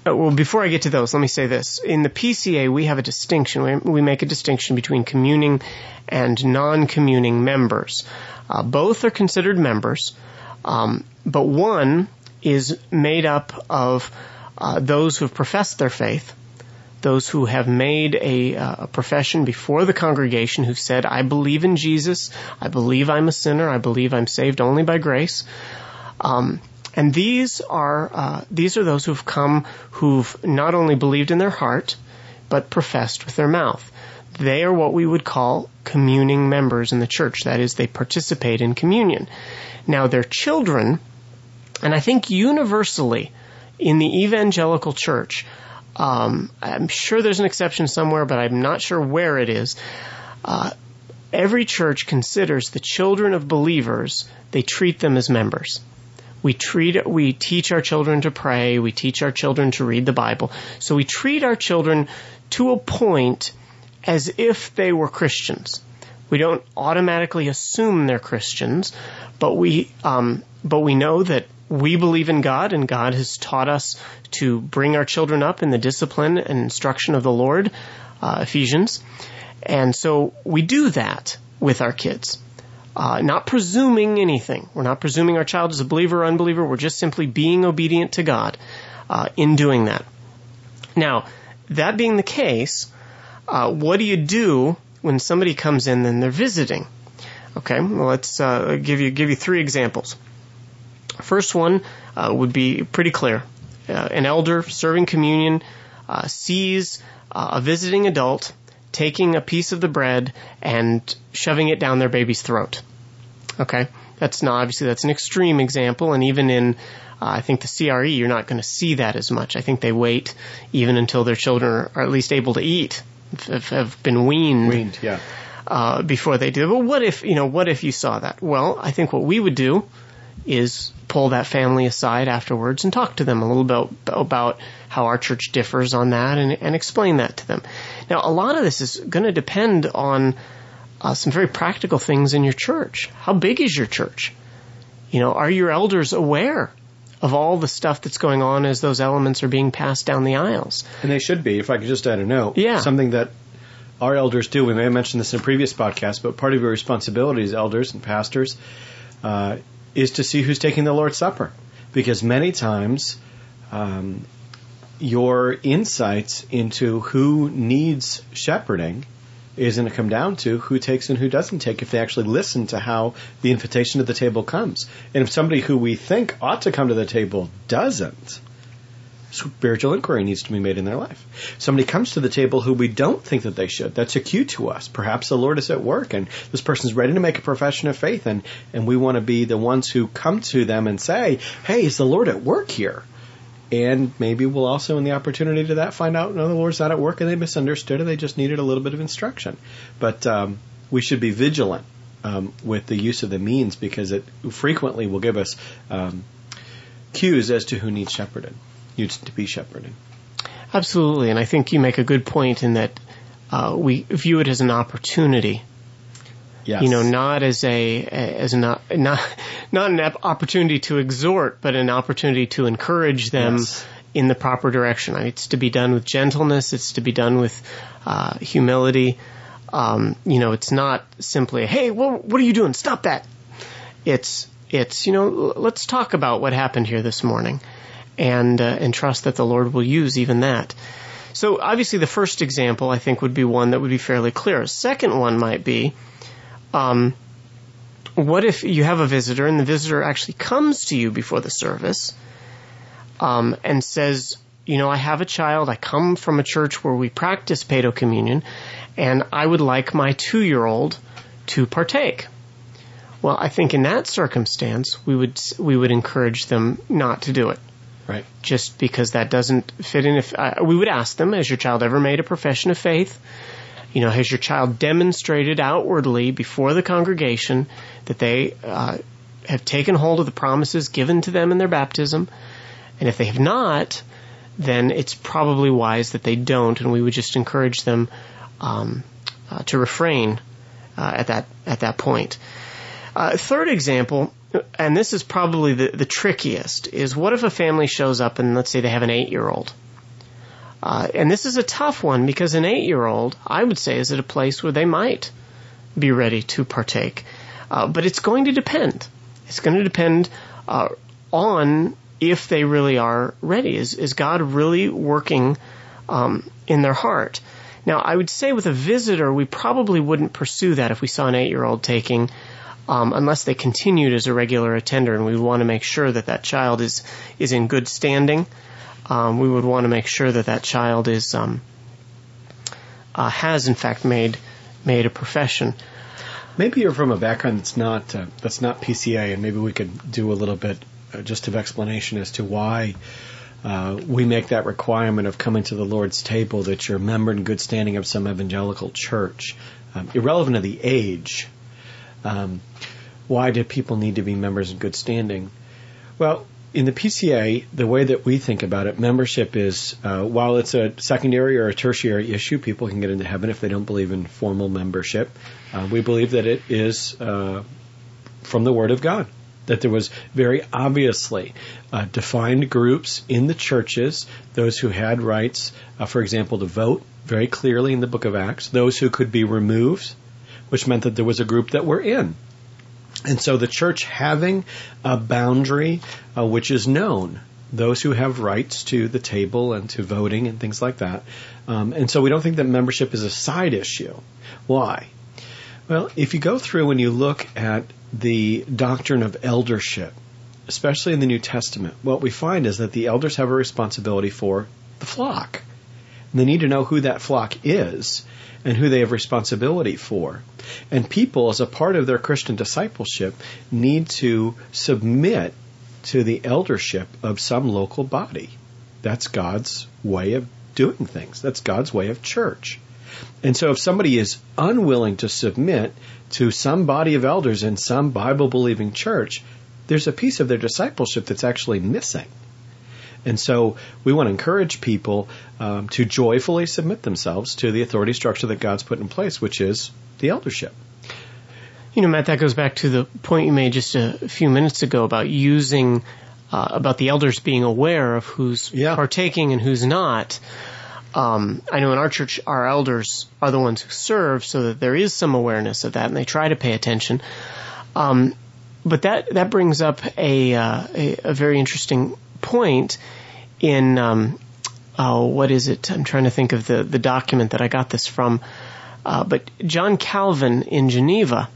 uh, well, before I get to those, let me say this. In the PCA, we have a distinction. We, we make a distinction between communing and non-communing members. Uh, both are considered members, um, but one is made up of uh, those who have professed their faith, those who have made a, uh, a, profession before the congregation who said, I believe in Jesus, I believe I'm a sinner, I believe I'm saved only by grace. Um, and these are uh, these are those who've come who've not only believed in their heart, but professed with their mouth. They are what we would call communing members in the church. That is, they participate in communion. Now, their children, and I think universally in the evangelical church, um, I'm sure there's an exception somewhere, but I'm not sure where it is. Uh, every church considers the children of believers, they treat them as members. We treat, we teach our children to pray. We teach our children to read the Bible. So we treat our children to a point as if they were Christians. We don't automatically assume they're Christians, but we, um, but we know that we believe in God and God has taught us to bring our children up in the discipline and instruction of the Lord, uh, Ephesians. And so we do that with our kids uh, not presuming anything. We're not presuming our child is a believer or unbeliever. We're just simply being obedient to God uh, in doing that. Now, that being the case, uh, what do you do when somebody comes in and they're visiting? Okay, well, let's uh, give you give you three examples. First one uh, would be pretty clear. Uh, an elder serving communion sees a visiting adult taking a piece of the bread and shoving it down their baby's throat. Okay? That's not, obviously that's an extreme example and even in, uh, I think the CRE, you're not going to see that as much. I think they wait even until their children are at least able to eat, have, have been weaned. Weaned, yeah. Uh, before they do. But what if, you know, what if you saw that? Well, I think what we would do is pull that family aside afterwards and talk to them a little bit about how our church differs on that and, and explain that to them. Now, a lot of this is going to depend on uh, some very practical things in your church. How big is your church? You know, are your elders aware of all the stuff that's going on as those elements are being passed down the aisles? And they should be. If I could just add a note, yeah. something that our elders do. We may have mentioned this in a previous podcast, but part of your responsibility as elders and pastors uh, is to see who's taking the Lord's Supper, because many times um, your insights into who needs shepherding is going to come down to who takes and who doesn't take if they actually listen to how the invitation to the table comes. And if somebody who we think ought to come to the table doesn't, spiritual inquiry needs to be made in their life. Somebody comes to the table who we don't think that they should. That's a cue to us. Perhaps the Lord is at work and this person's ready to make a profession of faith and, and we want to be the ones who come to them and say, Hey, is the Lord at work here? And maybe we'll also, in the opportunity to that, find out, no, the Lord's not at work and they misunderstood and they just needed a little bit of instruction. But um, we should be vigilant um, with the use of the means because it frequently will give us um, cues as to who needs shepherded needs to be shepherding. Absolutely, and I think you make a good point in that uh, we view it as an opportunity. Yes. You know, not as a as not not not an opportunity to exhort, but an opportunity to encourage them yes. in the proper direction. It's to be done with gentleness. It's to be done with uh, humility. Um, you know, it's not simply, "Hey, well, what are you doing? Stop that!" It's it's you know, let's talk about what happened here this morning and uh, and trust that the Lord will use even that. So obviously, the first example I think would be one that would be fairly clear. A second one might be, um, what if you have a visitor and the visitor actually comes to you before the service um, and says, you know, I have a child. I come from a church where we practice Paedo communion, and I would like my two-year-old to partake. Well, I think in that circumstance, we would we would encourage them not to do it. Right. Just because that doesn't fit in. If uh, we would ask them, has your child ever made a profession of faith? You know, has your child demonstrated outwardly before the congregation that they uh, have taken hold of the promises given to them in their baptism? And if they have not, then it's probably wise that they don't, and we would just encourage them um, uh, to refrain uh, at that at that point. Uh, third example and this is probably the, the trickiest, is what if a family shows up and let's say they have an eight year old? Uh, and this is a tough one because an eight year old, I would say, is at a place where they might be ready to partake. Uh, but it's going to depend. It's going to depend uh, on if they really are ready. Is, is God really working um, in their heart? Now, I would say with a visitor, we probably wouldn't pursue that if we saw an eight year old taking um, unless they continued as a regular attender, and we want to make sure that that child is is in good standing. Um, we would want to make sure that that child is um, uh, has in fact made made a profession. Maybe you're from a background that's not uh, that's not PCA, and maybe we could do a little bit uh, just of explanation as to why. Uh, we make that requirement of coming to the Lord's table that you're a member in good standing of some evangelical church, um, irrelevant of the age. Um, why do people need to be members in good standing? Well, in the PCA, the way that we think about it, membership is uh, while it's a secondary or a tertiary issue, people can get into heaven if they don't believe in formal membership. Uh, we believe that it is uh, from the Word of God. That there was very obviously uh, defined groups in the churches, those who had rights, uh, for example, to vote, very clearly in the book of Acts, those who could be removed, which meant that there was a group that were in. And so the church having a boundary uh, which is known, those who have rights to the table and to voting and things like that. Um, and so we don't think that membership is a side issue. Why? Well, if you go through and you look at the doctrine of eldership, especially in the New Testament, what we find is that the elders have a responsibility for the flock. And they need to know who that flock is and who they have responsibility for. And people, as a part of their Christian discipleship, need to submit to the eldership of some local body. That's God's way of doing things. That's God's way of church. And so if somebody is unwilling to submit to some body of elders in some Bible believing church, there's a piece of their discipleship that's actually missing. And so we want to encourage people um, to joyfully submit themselves to the authority structure that God's put in place, which is the eldership. You know, Matt, that goes back to the point you made just a few minutes ago about using, uh, about the elders being aware of who's yeah. partaking and who's not. um, I know in our church, our elders are the ones who serve, so that there is some awareness of that, and they try to pay attention. Um, but that that brings up a, uh, a, a very interesting point in um, oh, what is it? I'm trying to think of the the document that I got this from. Uh, but John Calvin in Geneva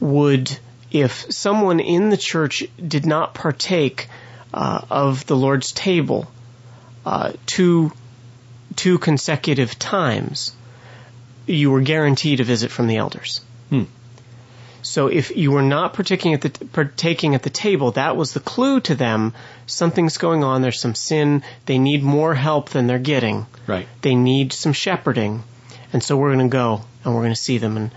would, if someone in the church did not partake uh, of the Lord's table uh, two two consecutive times, you were guaranteed a visit from the elders. Hmm. So if you were not partaking at the partaking at the table, that was the clue to them. Something's going on. There's some sin. They need more help than they're getting. Right. They need some shepherding, and so we're going to go and we're going to see them and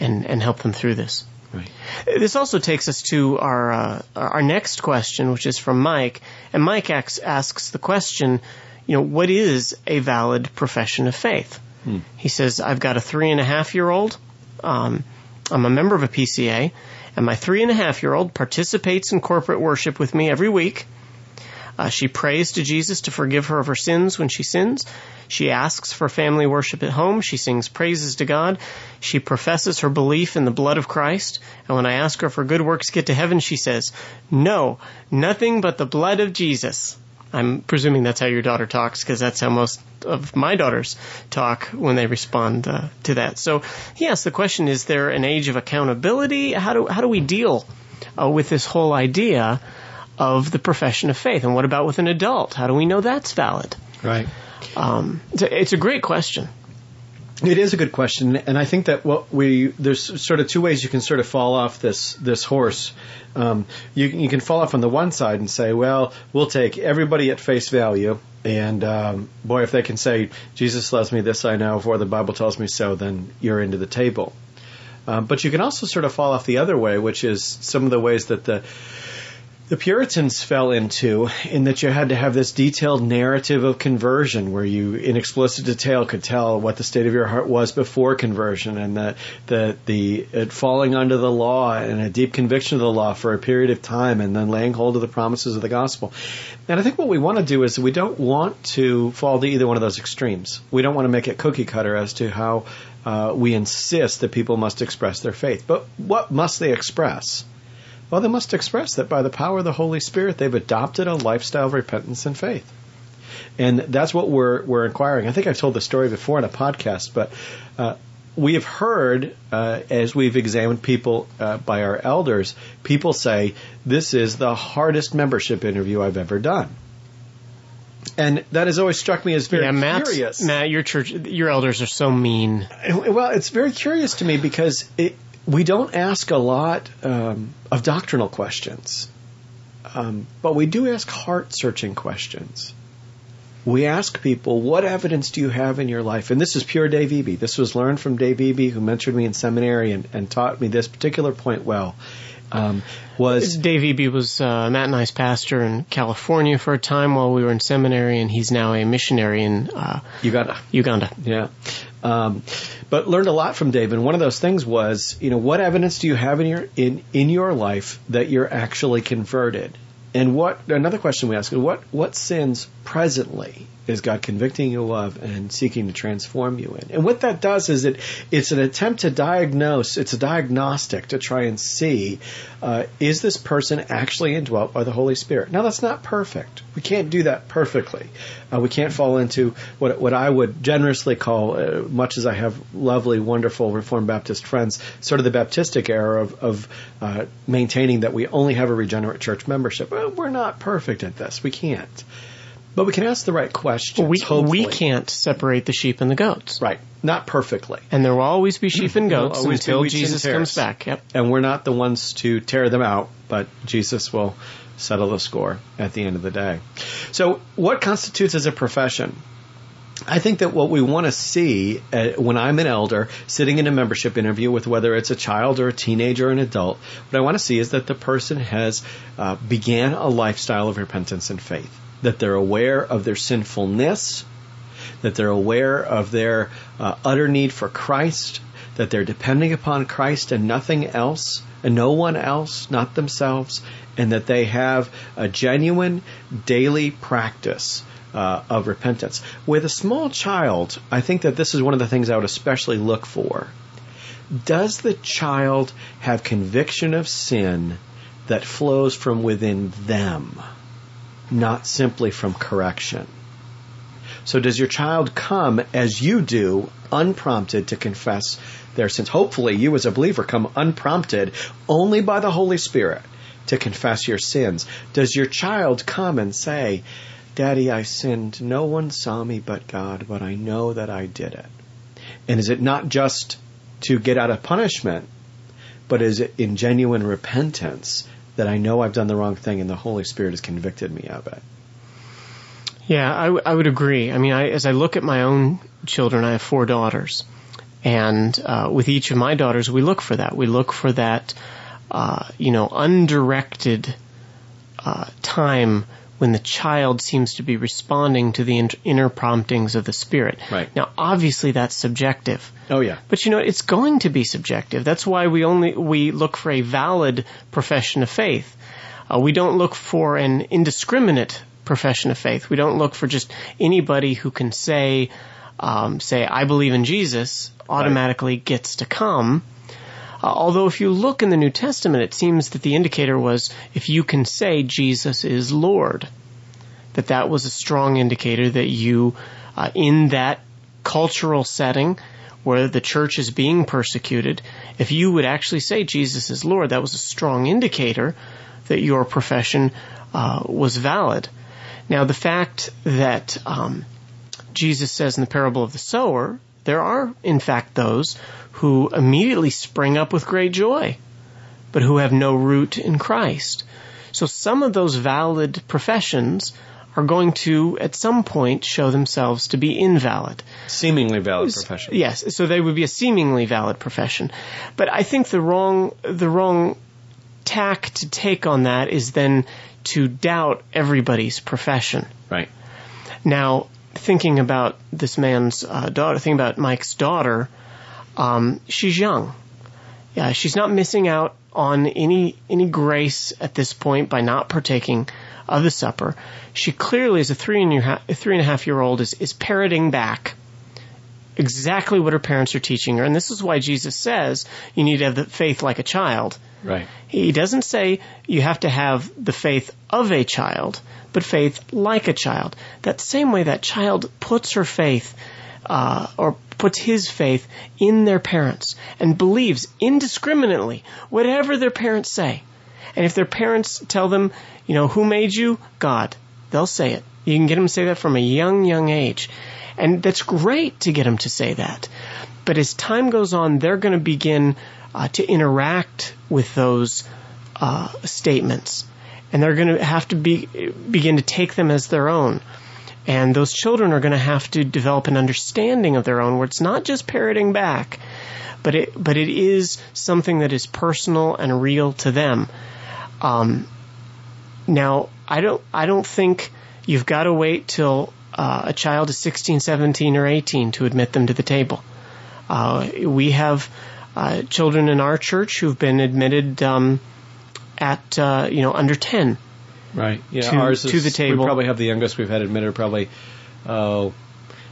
and and help them through this. Right. This also takes us to our uh, our next question, which is from Mike, and Mike asks, asks the question, you know, what is a valid profession of faith? Hmm. He says, I've got a three and a half year old. Um, I'm a member of a PCA, and my three and a half year old participates in corporate worship with me every week. Uh, she prays to Jesus to forgive her of her sins when she sins. She asks for family worship at home. She sings praises to God. She professes her belief in the blood of Christ. And when I ask her if her good works get to heaven, she says, No, nothing but the blood of Jesus. I'm presuming that's how your daughter talks because that's how most of my daughters talk when they respond uh, to that. So, yes, the question is: there an age of accountability? How do how do we deal uh, with this whole idea of the profession of faith? And what about with an adult? How do we know that's valid? Right. Um, it's, a, it's a great question. It is a good question, and I think that what we there's sort of two ways you can sort of fall off this this horse. Um, you you can fall off on the one side and say, well, we'll take everybody at face value, and um, boy, if they can say Jesus loves me, this I know, for the Bible tells me so, then you're into the table. Um, but you can also sort of fall off the other way, which is some of the ways that the the Puritans fell into in that you had to have this detailed narrative of conversion where you in explicit detail could tell what the state of your heart was before conversion and the the the it falling under the law and a deep conviction of the law for a period of time and then laying hold of the promises of the gospel. And I think what we want to do is we don't want to fall to either one of those extremes. We don't want to make it cookie cutter as to how uh, we insist that people must express their faith. But what must they express? Well, they must express that by the power of the Holy Spirit, they've adopted a lifestyle of repentance and faith. And that's what we're, we're inquiring. I think I've told the story before in a podcast, but uh, we have heard, uh, as we've examined people uh, by our elders, people say, This is the hardest membership interview I've ever done. And that has always struck me as very yeah, Matt's, curious. Matt, your church, your elders are so mean. Well, it's very curious to me because it, we don't ask a lot um, of doctrinal questions, um, but we do ask heart searching questions. We ask people, what evidence do you have in your life? And this is pure Dave Eby. This was learned from Dave Eby, who mentored me in seminary and, and taught me this particular point well. Um, was Dave Eby was uh, Matt and I's pastor in California for a time while we were in seminary, and he's now a missionary in uh, Uganda. Uganda. Yeah. Um, but learned a lot from Dave, and one of those things was, you know, what evidence do you have in your in in your life that you're actually converted? And what another question we ask is what what sins presently is God convicting you of and seeking to transform you in? And what that does is it it's an attempt to diagnose, it's a diagnostic to try and see uh, is this person actually indwelt by the Holy Spirit? Now that's not perfect. We can't do that perfectly. Uh, we can't fall into what what I would generously call, uh, much as I have lovely, wonderful Reformed Baptist friends, sort of the Baptistic era of, of uh, maintaining that we only have a regenerate church membership. Well, we're not perfect at this. We can't. But we can ask the right questions. We hopefully. we can't separate the sheep and the goats, Right. Not perfectly. and there will always be sheep and goats until Jesus comes back. Yep. And we're not the ones to tear them out, but Jesus will settle the score at the end of the day. So, what constitutes as a profession? I think that what we want to see uh, when I'm an elder sitting in a membership interview with whether it's a child or a teenager or an adult, what I want to see is that the person has uh, began a lifestyle of repentance and faith, that they're aware of their sinfulness, that they're aware of their uh, utter need for Christ, that they're depending upon Christ and nothing else, and no one else, not themselves, and that they have a genuine daily practice uh, of repentance. With a small child, I think that this is one of the things I would especially look for. Does the child have conviction of sin that flows from within them, not simply from correction? So does your child come as you do, unprompted to confess their sins? Hopefully you as a believer come unprompted only by the Holy Spirit to confess your sins. Does your child come and say, Daddy, I sinned. No one saw me but God, but I know that I did it. And is it not just to get out of punishment, but is it in genuine repentance that I know I've done the wrong thing and the Holy Spirit has convicted me of it? Yeah, I, w- I would agree. I mean, I, as I look at my own children, I have four daughters. And uh, with each of my daughters, we look for that. We look for that, uh, you know, undirected uh, time when the child seems to be responding to the inner promptings of the spirit. Right. Now, obviously, that's subjective. Oh yeah. But you know, it's going to be subjective. That's why we only we look for a valid profession of faith. Uh, we don't look for an indiscriminate profession of faith. We don't look for just anybody who can say, um, say, I believe in Jesus, automatically right. gets to come. Uh, although if you look in the New Testament, it seems that the indicator was if you can say Jesus is Lord, that that was a strong indicator that you, uh, in that cultural setting where the church is being persecuted, if you would actually say Jesus is Lord, that was a strong indicator that your profession uh, was valid. Now, the fact that um, Jesus says in the parable of the sower, there are, in fact, those who immediately spring up with great joy, but who have no root in Christ. So some of those valid professions are going to, at some point, show themselves to be invalid. Seemingly valid profession. Yes, so they would be a seemingly valid profession. But I think the wrong, the wrong tack to take on that is then to doubt everybody's profession. Right. Now, thinking about this man's uh, daughter, thinking about Mike's daughter, um, she's young. Yeah, she's not missing out on any any grace at this point by not partaking of the supper. She clearly, as a three and, a, three and a half year old, is, is parroting back exactly what her parents are teaching her. And this is why Jesus says you need to have the faith like a child. Right. He doesn't say you have to have the faith of a child, but faith like a child. That same way that child puts her faith, uh, or puts his faith in their parents and believes indiscriminately whatever their parents say. And if their parents tell them, you know, who made you? God. They'll say it. You can get them to say that from a young, young age. And that's great to get them to say that. But as time goes on, they're going to begin uh, to interact with those uh, statements, and they're going to have to be begin to take them as their own. And those children are going to have to develop an understanding of their own, where it's not just parroting back, but it but it is something that is personal and real to them. Um, now, I don't I don't think you've got to wait till uh, a child is 16, 17, or 18 to admit them to the table. Uh, we have uh, children in our church who've been admitted um, at uh, you know under ten. Right. Yeah. To, ours is, to the table. We probably have the youngest we've had admitted probably uh,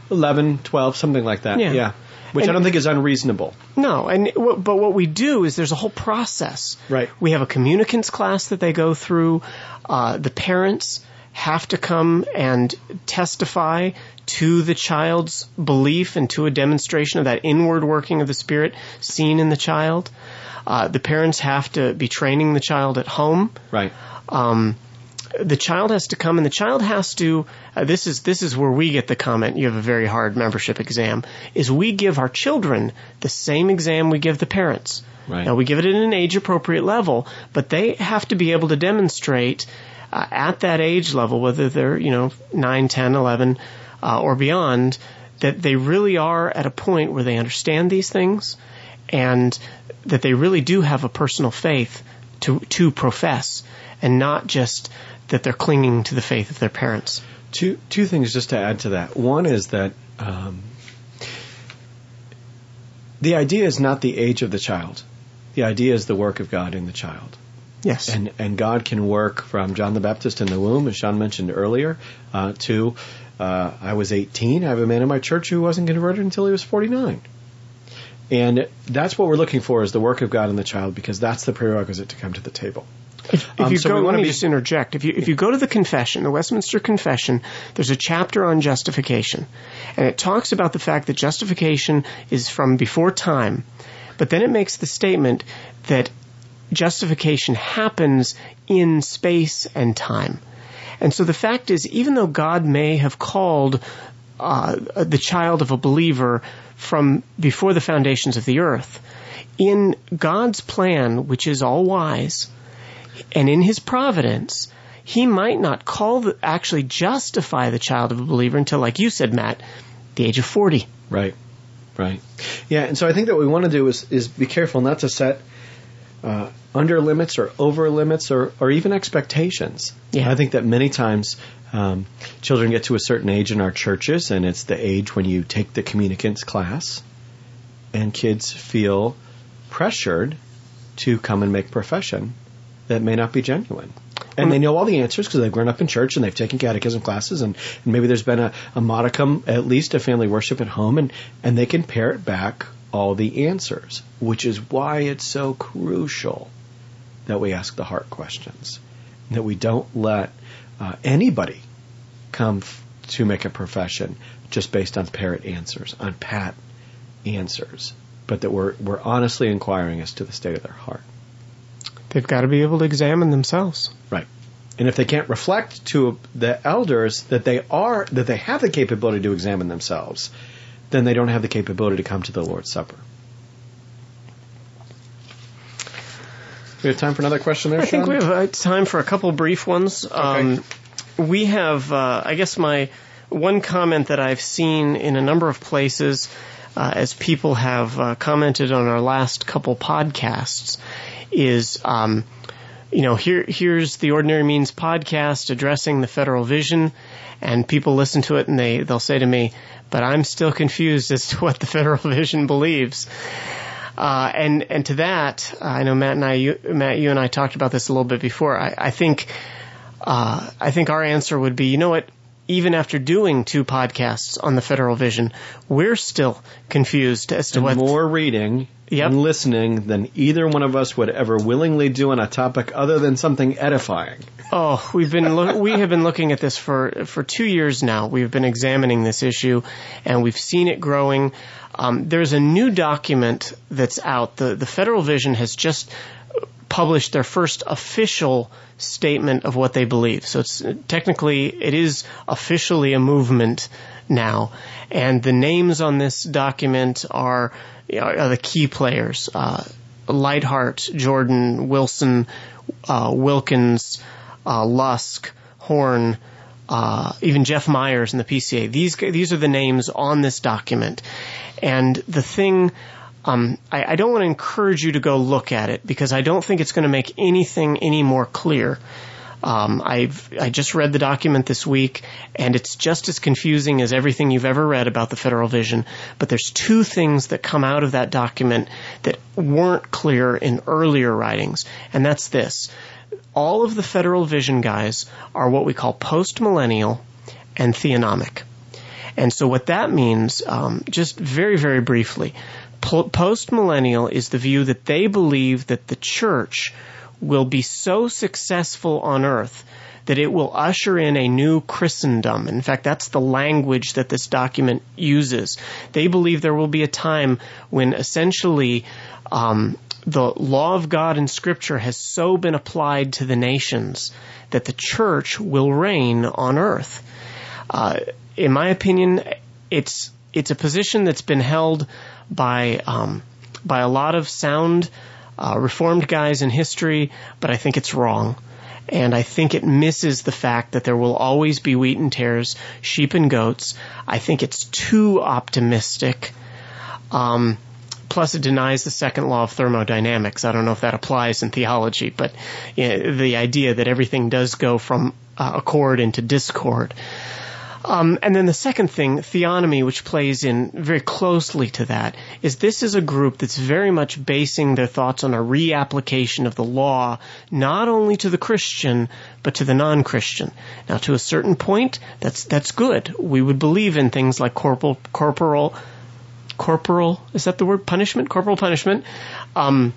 11, 12, something like that. Yeah. yeah. Which And- I don't think is unreasonable. No, and but what we do is there's a whole process. Right. We have a communicants class that they go through. Uh, the parents have to come and testify to the child's belief and to a demonstration of that inward working of the Spirit seen in the child. Uh, the parents have to be training the child at home. Right. um, the child has to come and the child has to uh, this is this is where we get the comment you have a very hard membership exam is we give our children the same exam we give the parents Right. now we give it at an age appropriate level but they have to be able to demonstrate uh, at that age level whether they're you know 9 10 11 uh, or beyond that they really are at a point where they understand these things and that they really do have a personal faith to to profess and not just that they're clinging to the faith of their parents. Two two things just to add to that. One is that um, the idea is not the age of the child. The idea is the work of God in the child. Yes. And and God can work from John the Baptist in the womb, as Sean mentioned earlier, uh, to Uh, I was 18. I have a man in my church who wasn't converted until he was 49. And that's what we're looking for is the work of God in the child because that's the prerequisite to come to the table. If Um, you so go, let me be- just interject. If you if you go to the confession, the Westminster Confession, there's a chapter on justification, and it talks about the fact that justification is from before time, but then it makes the statement that justification happens in space and time. And so the fact is, even though God may have called uh, the child of a believer from before the foundations of the earth, in God's plan, which is all wise, and in his providence, he might not call the, actually justify the child of a believer until, like you said, Matt, the age of 40. Right. Right. Yeah, and so I think that what we want to do is is be careful not to set uh, under limits or over limits or, or even expectations. Yeah. I think that many times um, children get to a certain age in our churches, and it's the age when you take the communicants class, and kids feel pressured to come and make profession that may not be genuine. And they know all the answers because they've grown up in church and they've taken catechism classes and, and maybe there's been a, a modicum, at least of family worship at home and, and they can parrot back all the answers, which is why it's so crucial that we ask the heart questions, that we don't let uh, anybody come f- to make a profession just based on parrot answers, on pat answers, but that we're, we're honestly inquiring as to the state of their heart. They've got to be able to examine themselves. Right. And if they can't reflect to the elders that they are that they have the capability to examine themselves, then they don't have the capability to come to the Lord's Supper. We have time for another question there, I think Sean? we have uh, time for a couple brief ones. Um, we have, uh, I guess, my one comment that I've seen in a number of places uh, as people have uh, commented on our last couple podcasts is, um, you know, here here's the Ordinary Means podcast addressing the federal vision, and people listen to it and they they'll say to me, but I'm still confused as to what the federal vision believes. Uh, and and to that, I know Matt and I, you, Matt, you and I talked about this a little bit before. I, I think, uh, I think our answer would be, you know what? Even after doing two podcasts on the federal vision, we're still confused as to and what. more reading Yep. and listening than either one of us would ever willingly do on a topic other than something edifying. Oh, we've been loo- we have been looking at this for for two years now. We've been examining this issue, and we've seen it growing. Um, there's a new document that's out. The the Federal Vision has just published their first official statement of what they believe. So it's technically it is officially a movement now, and the names on this document are are the key players: uh, Leithart, Jordan, Wilson, uh, Wilkins, uh, Lusk, Horn. Uh, even Jeff Meyers in the PCA. These these are the names on this document, and the thing um, I, I don't want to encourage you to go look at it because I don't think it's going to make anything any more clear. Um, I've I just read the document this week, and it's just as confusing as everything you've ever read about the federal vision. But there's two things that come out of that document that weren't clear in earlier writings, and that's this: all of the federal vision guys are what we call post-millennial and theonomic. And so what that means, um, just very, very briefly, po- post-millennial is the view that they believe that the church will be so successful on earth that it will usher in a new Christendom. In fact, that's the language that this document uses. They believe there will be a time when essentially um, the law of God in Scripture has so been applied to the nations that the church will reign on earth. Uh, in my opinion, it's it's a position that's been held by um, by a lot of sound uh, reformed guys in history, but I think it's wrong. And I think it misses the fact that there will always be wheat and tares, sheep and goats. I think it's too optimistic. Um, plus, it denies the second law of thermodynamics. I don't know if that applies in theology, but you know, the idea that everything does go from uh, accord into discord. Um, and then the second thing, theonomy, which plays in very closely to that, is this is a group that's very much basing their thoughts on a reapplication of the law, not only to the Christian, but to the non-Christian. Now, to a certain point, that's, that's good. We would believe in things like corporal, corporal, corporal, is that the word? Punishment? Corporal punishment. Um,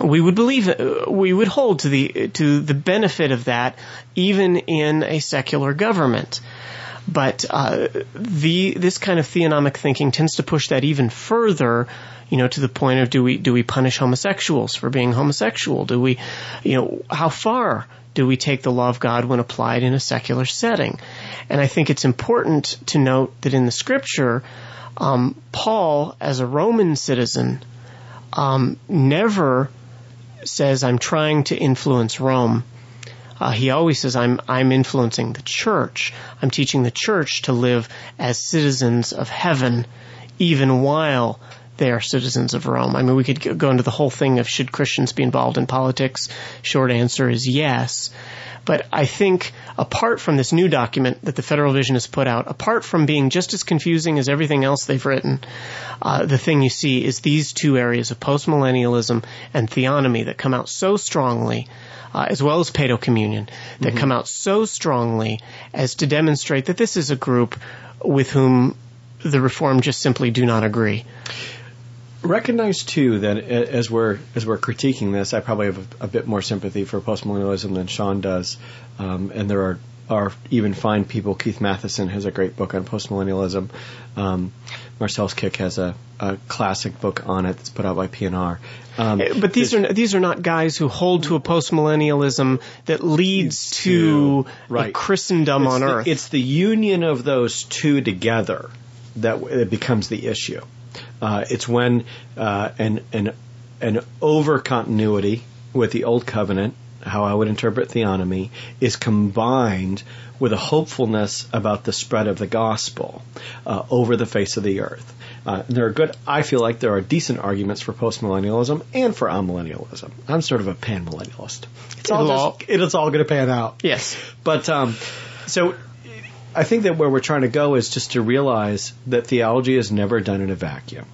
we would believe we would hold to the to the benefit of that even in a secular government. But uh, the this kind of theonomic thinking tends to push that even further, you know, to the point of do we do we punish homosexuals for being homosexual? Do we, you know, how far do we take the law of God when applied in a secular setting? And I think it's important to note that in the Scripture, um, Paul, as a Roman citizen, um, never says, "I'm trying to influence Rome." Uh, he always says, I'm, I'm influencing the church. I'm teaching the church to live as citizens of heaven, even while they are citizens of Rome. I mean, we could go into the whole thing of should Christians be involved in politics? Short answer is yes. But I think apart from this new document that the Federal Vision has put out, apart from being just as confusing as everything else they've written, uh, the thing you see is these two areas of postmillennialism and theonomy that come out so strongly uh, as well as Paedo Communion, that mm-hmm. come out so strongly as to demonstrate that this is a group with whom the Reform just simply do not agree. Recognize too that as we're as we're critiquing this, I probably have a, a bit more sympathy for postmillennialism than Sean does, um, and there are are even fine people. Keith Mathison has a great book on postmillennialism. Um, Marcel Kik has a, a, classic book on it that's put out by P&R. Um, eh, but these are these are not guys who hold to a postmillennialism that leads to, right. a Christendom it's on the, earth. It's the union of those two together that it becomes the issue. Uh, it's when uh, an an an over continuity with the old covenant how I would interpret theonomy, is combined with a hopefulness about the spread of the gospel uh, over the face of the earth. Uh, there are good, I feel like there are decent arguments for postmillennialism and for amillennialism. I'm sort of a panmillennialist. It's all, all just, it's all going to pan out. Yes. But, um, so I think that where we're trying to go is just to realize that theology is never done in a vacuum.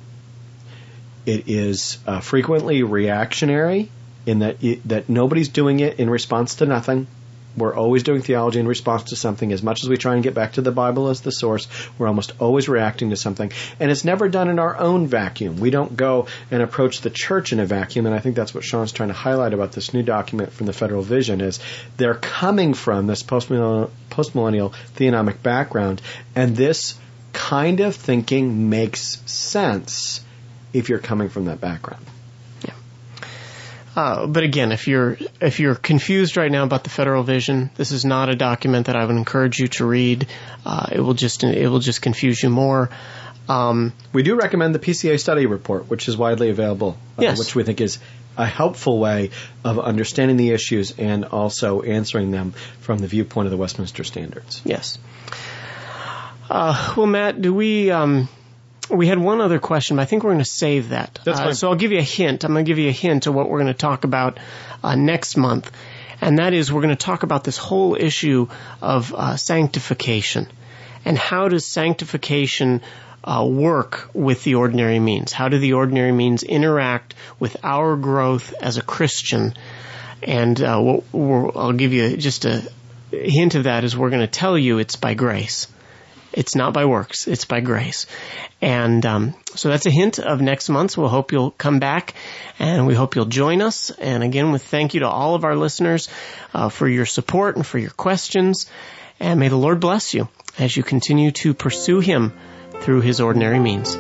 It is uh, frequently reactionary in that that nobody's doing it in response to nothing. We're always doing theology in response to something. As much as we try and get back to the Bible as the source, we're almost always reacting to something. And it's never done in our own vacuum. We don't go and approach the church in a vacuum. And I think that's what Sean's trying to highlight about this new document from the Federal Vision is they're coming from this postmillennial, postmillennial theonomic background. And this kind of thinking makes sense if you're coming from that background. Uh, but again, if you're if you're confused right now about the federal vision, this is not a document that I would encourage you to read. Uh, it will just it will just confuse you more. Um, we do recommend the PCA study report, which is widely available, uh, yes. which we think is a helpful way of understanding the issues and also answering them from the viewpoint of the Westminster Standards. Yes. Uh, well, Matt, do we um, we had one other question, but I think we're going to save that. That's fine. Uh, so I'll give you a hint. I'm going to give you a hint of what we're going to talk about uh, next month, and that is we're going to talk about this whole issue of uh, sanctification and how does sanctification uh, work with the ordinary means? How do the ordinary means interact with our growth as a Christian? And uh, we'll, we'll, I'll give you just a hint of that is we're going to tell you it's by grace. It's not by works, it's by grace. And um, so that's a hint of next month's. We'll hope you'll come back and we hope you'll join us. And again, with thank you to all of our listeners uh, for your support and for your questions. And may the Lord bless you as you continue to pursue Him through His ordinary means.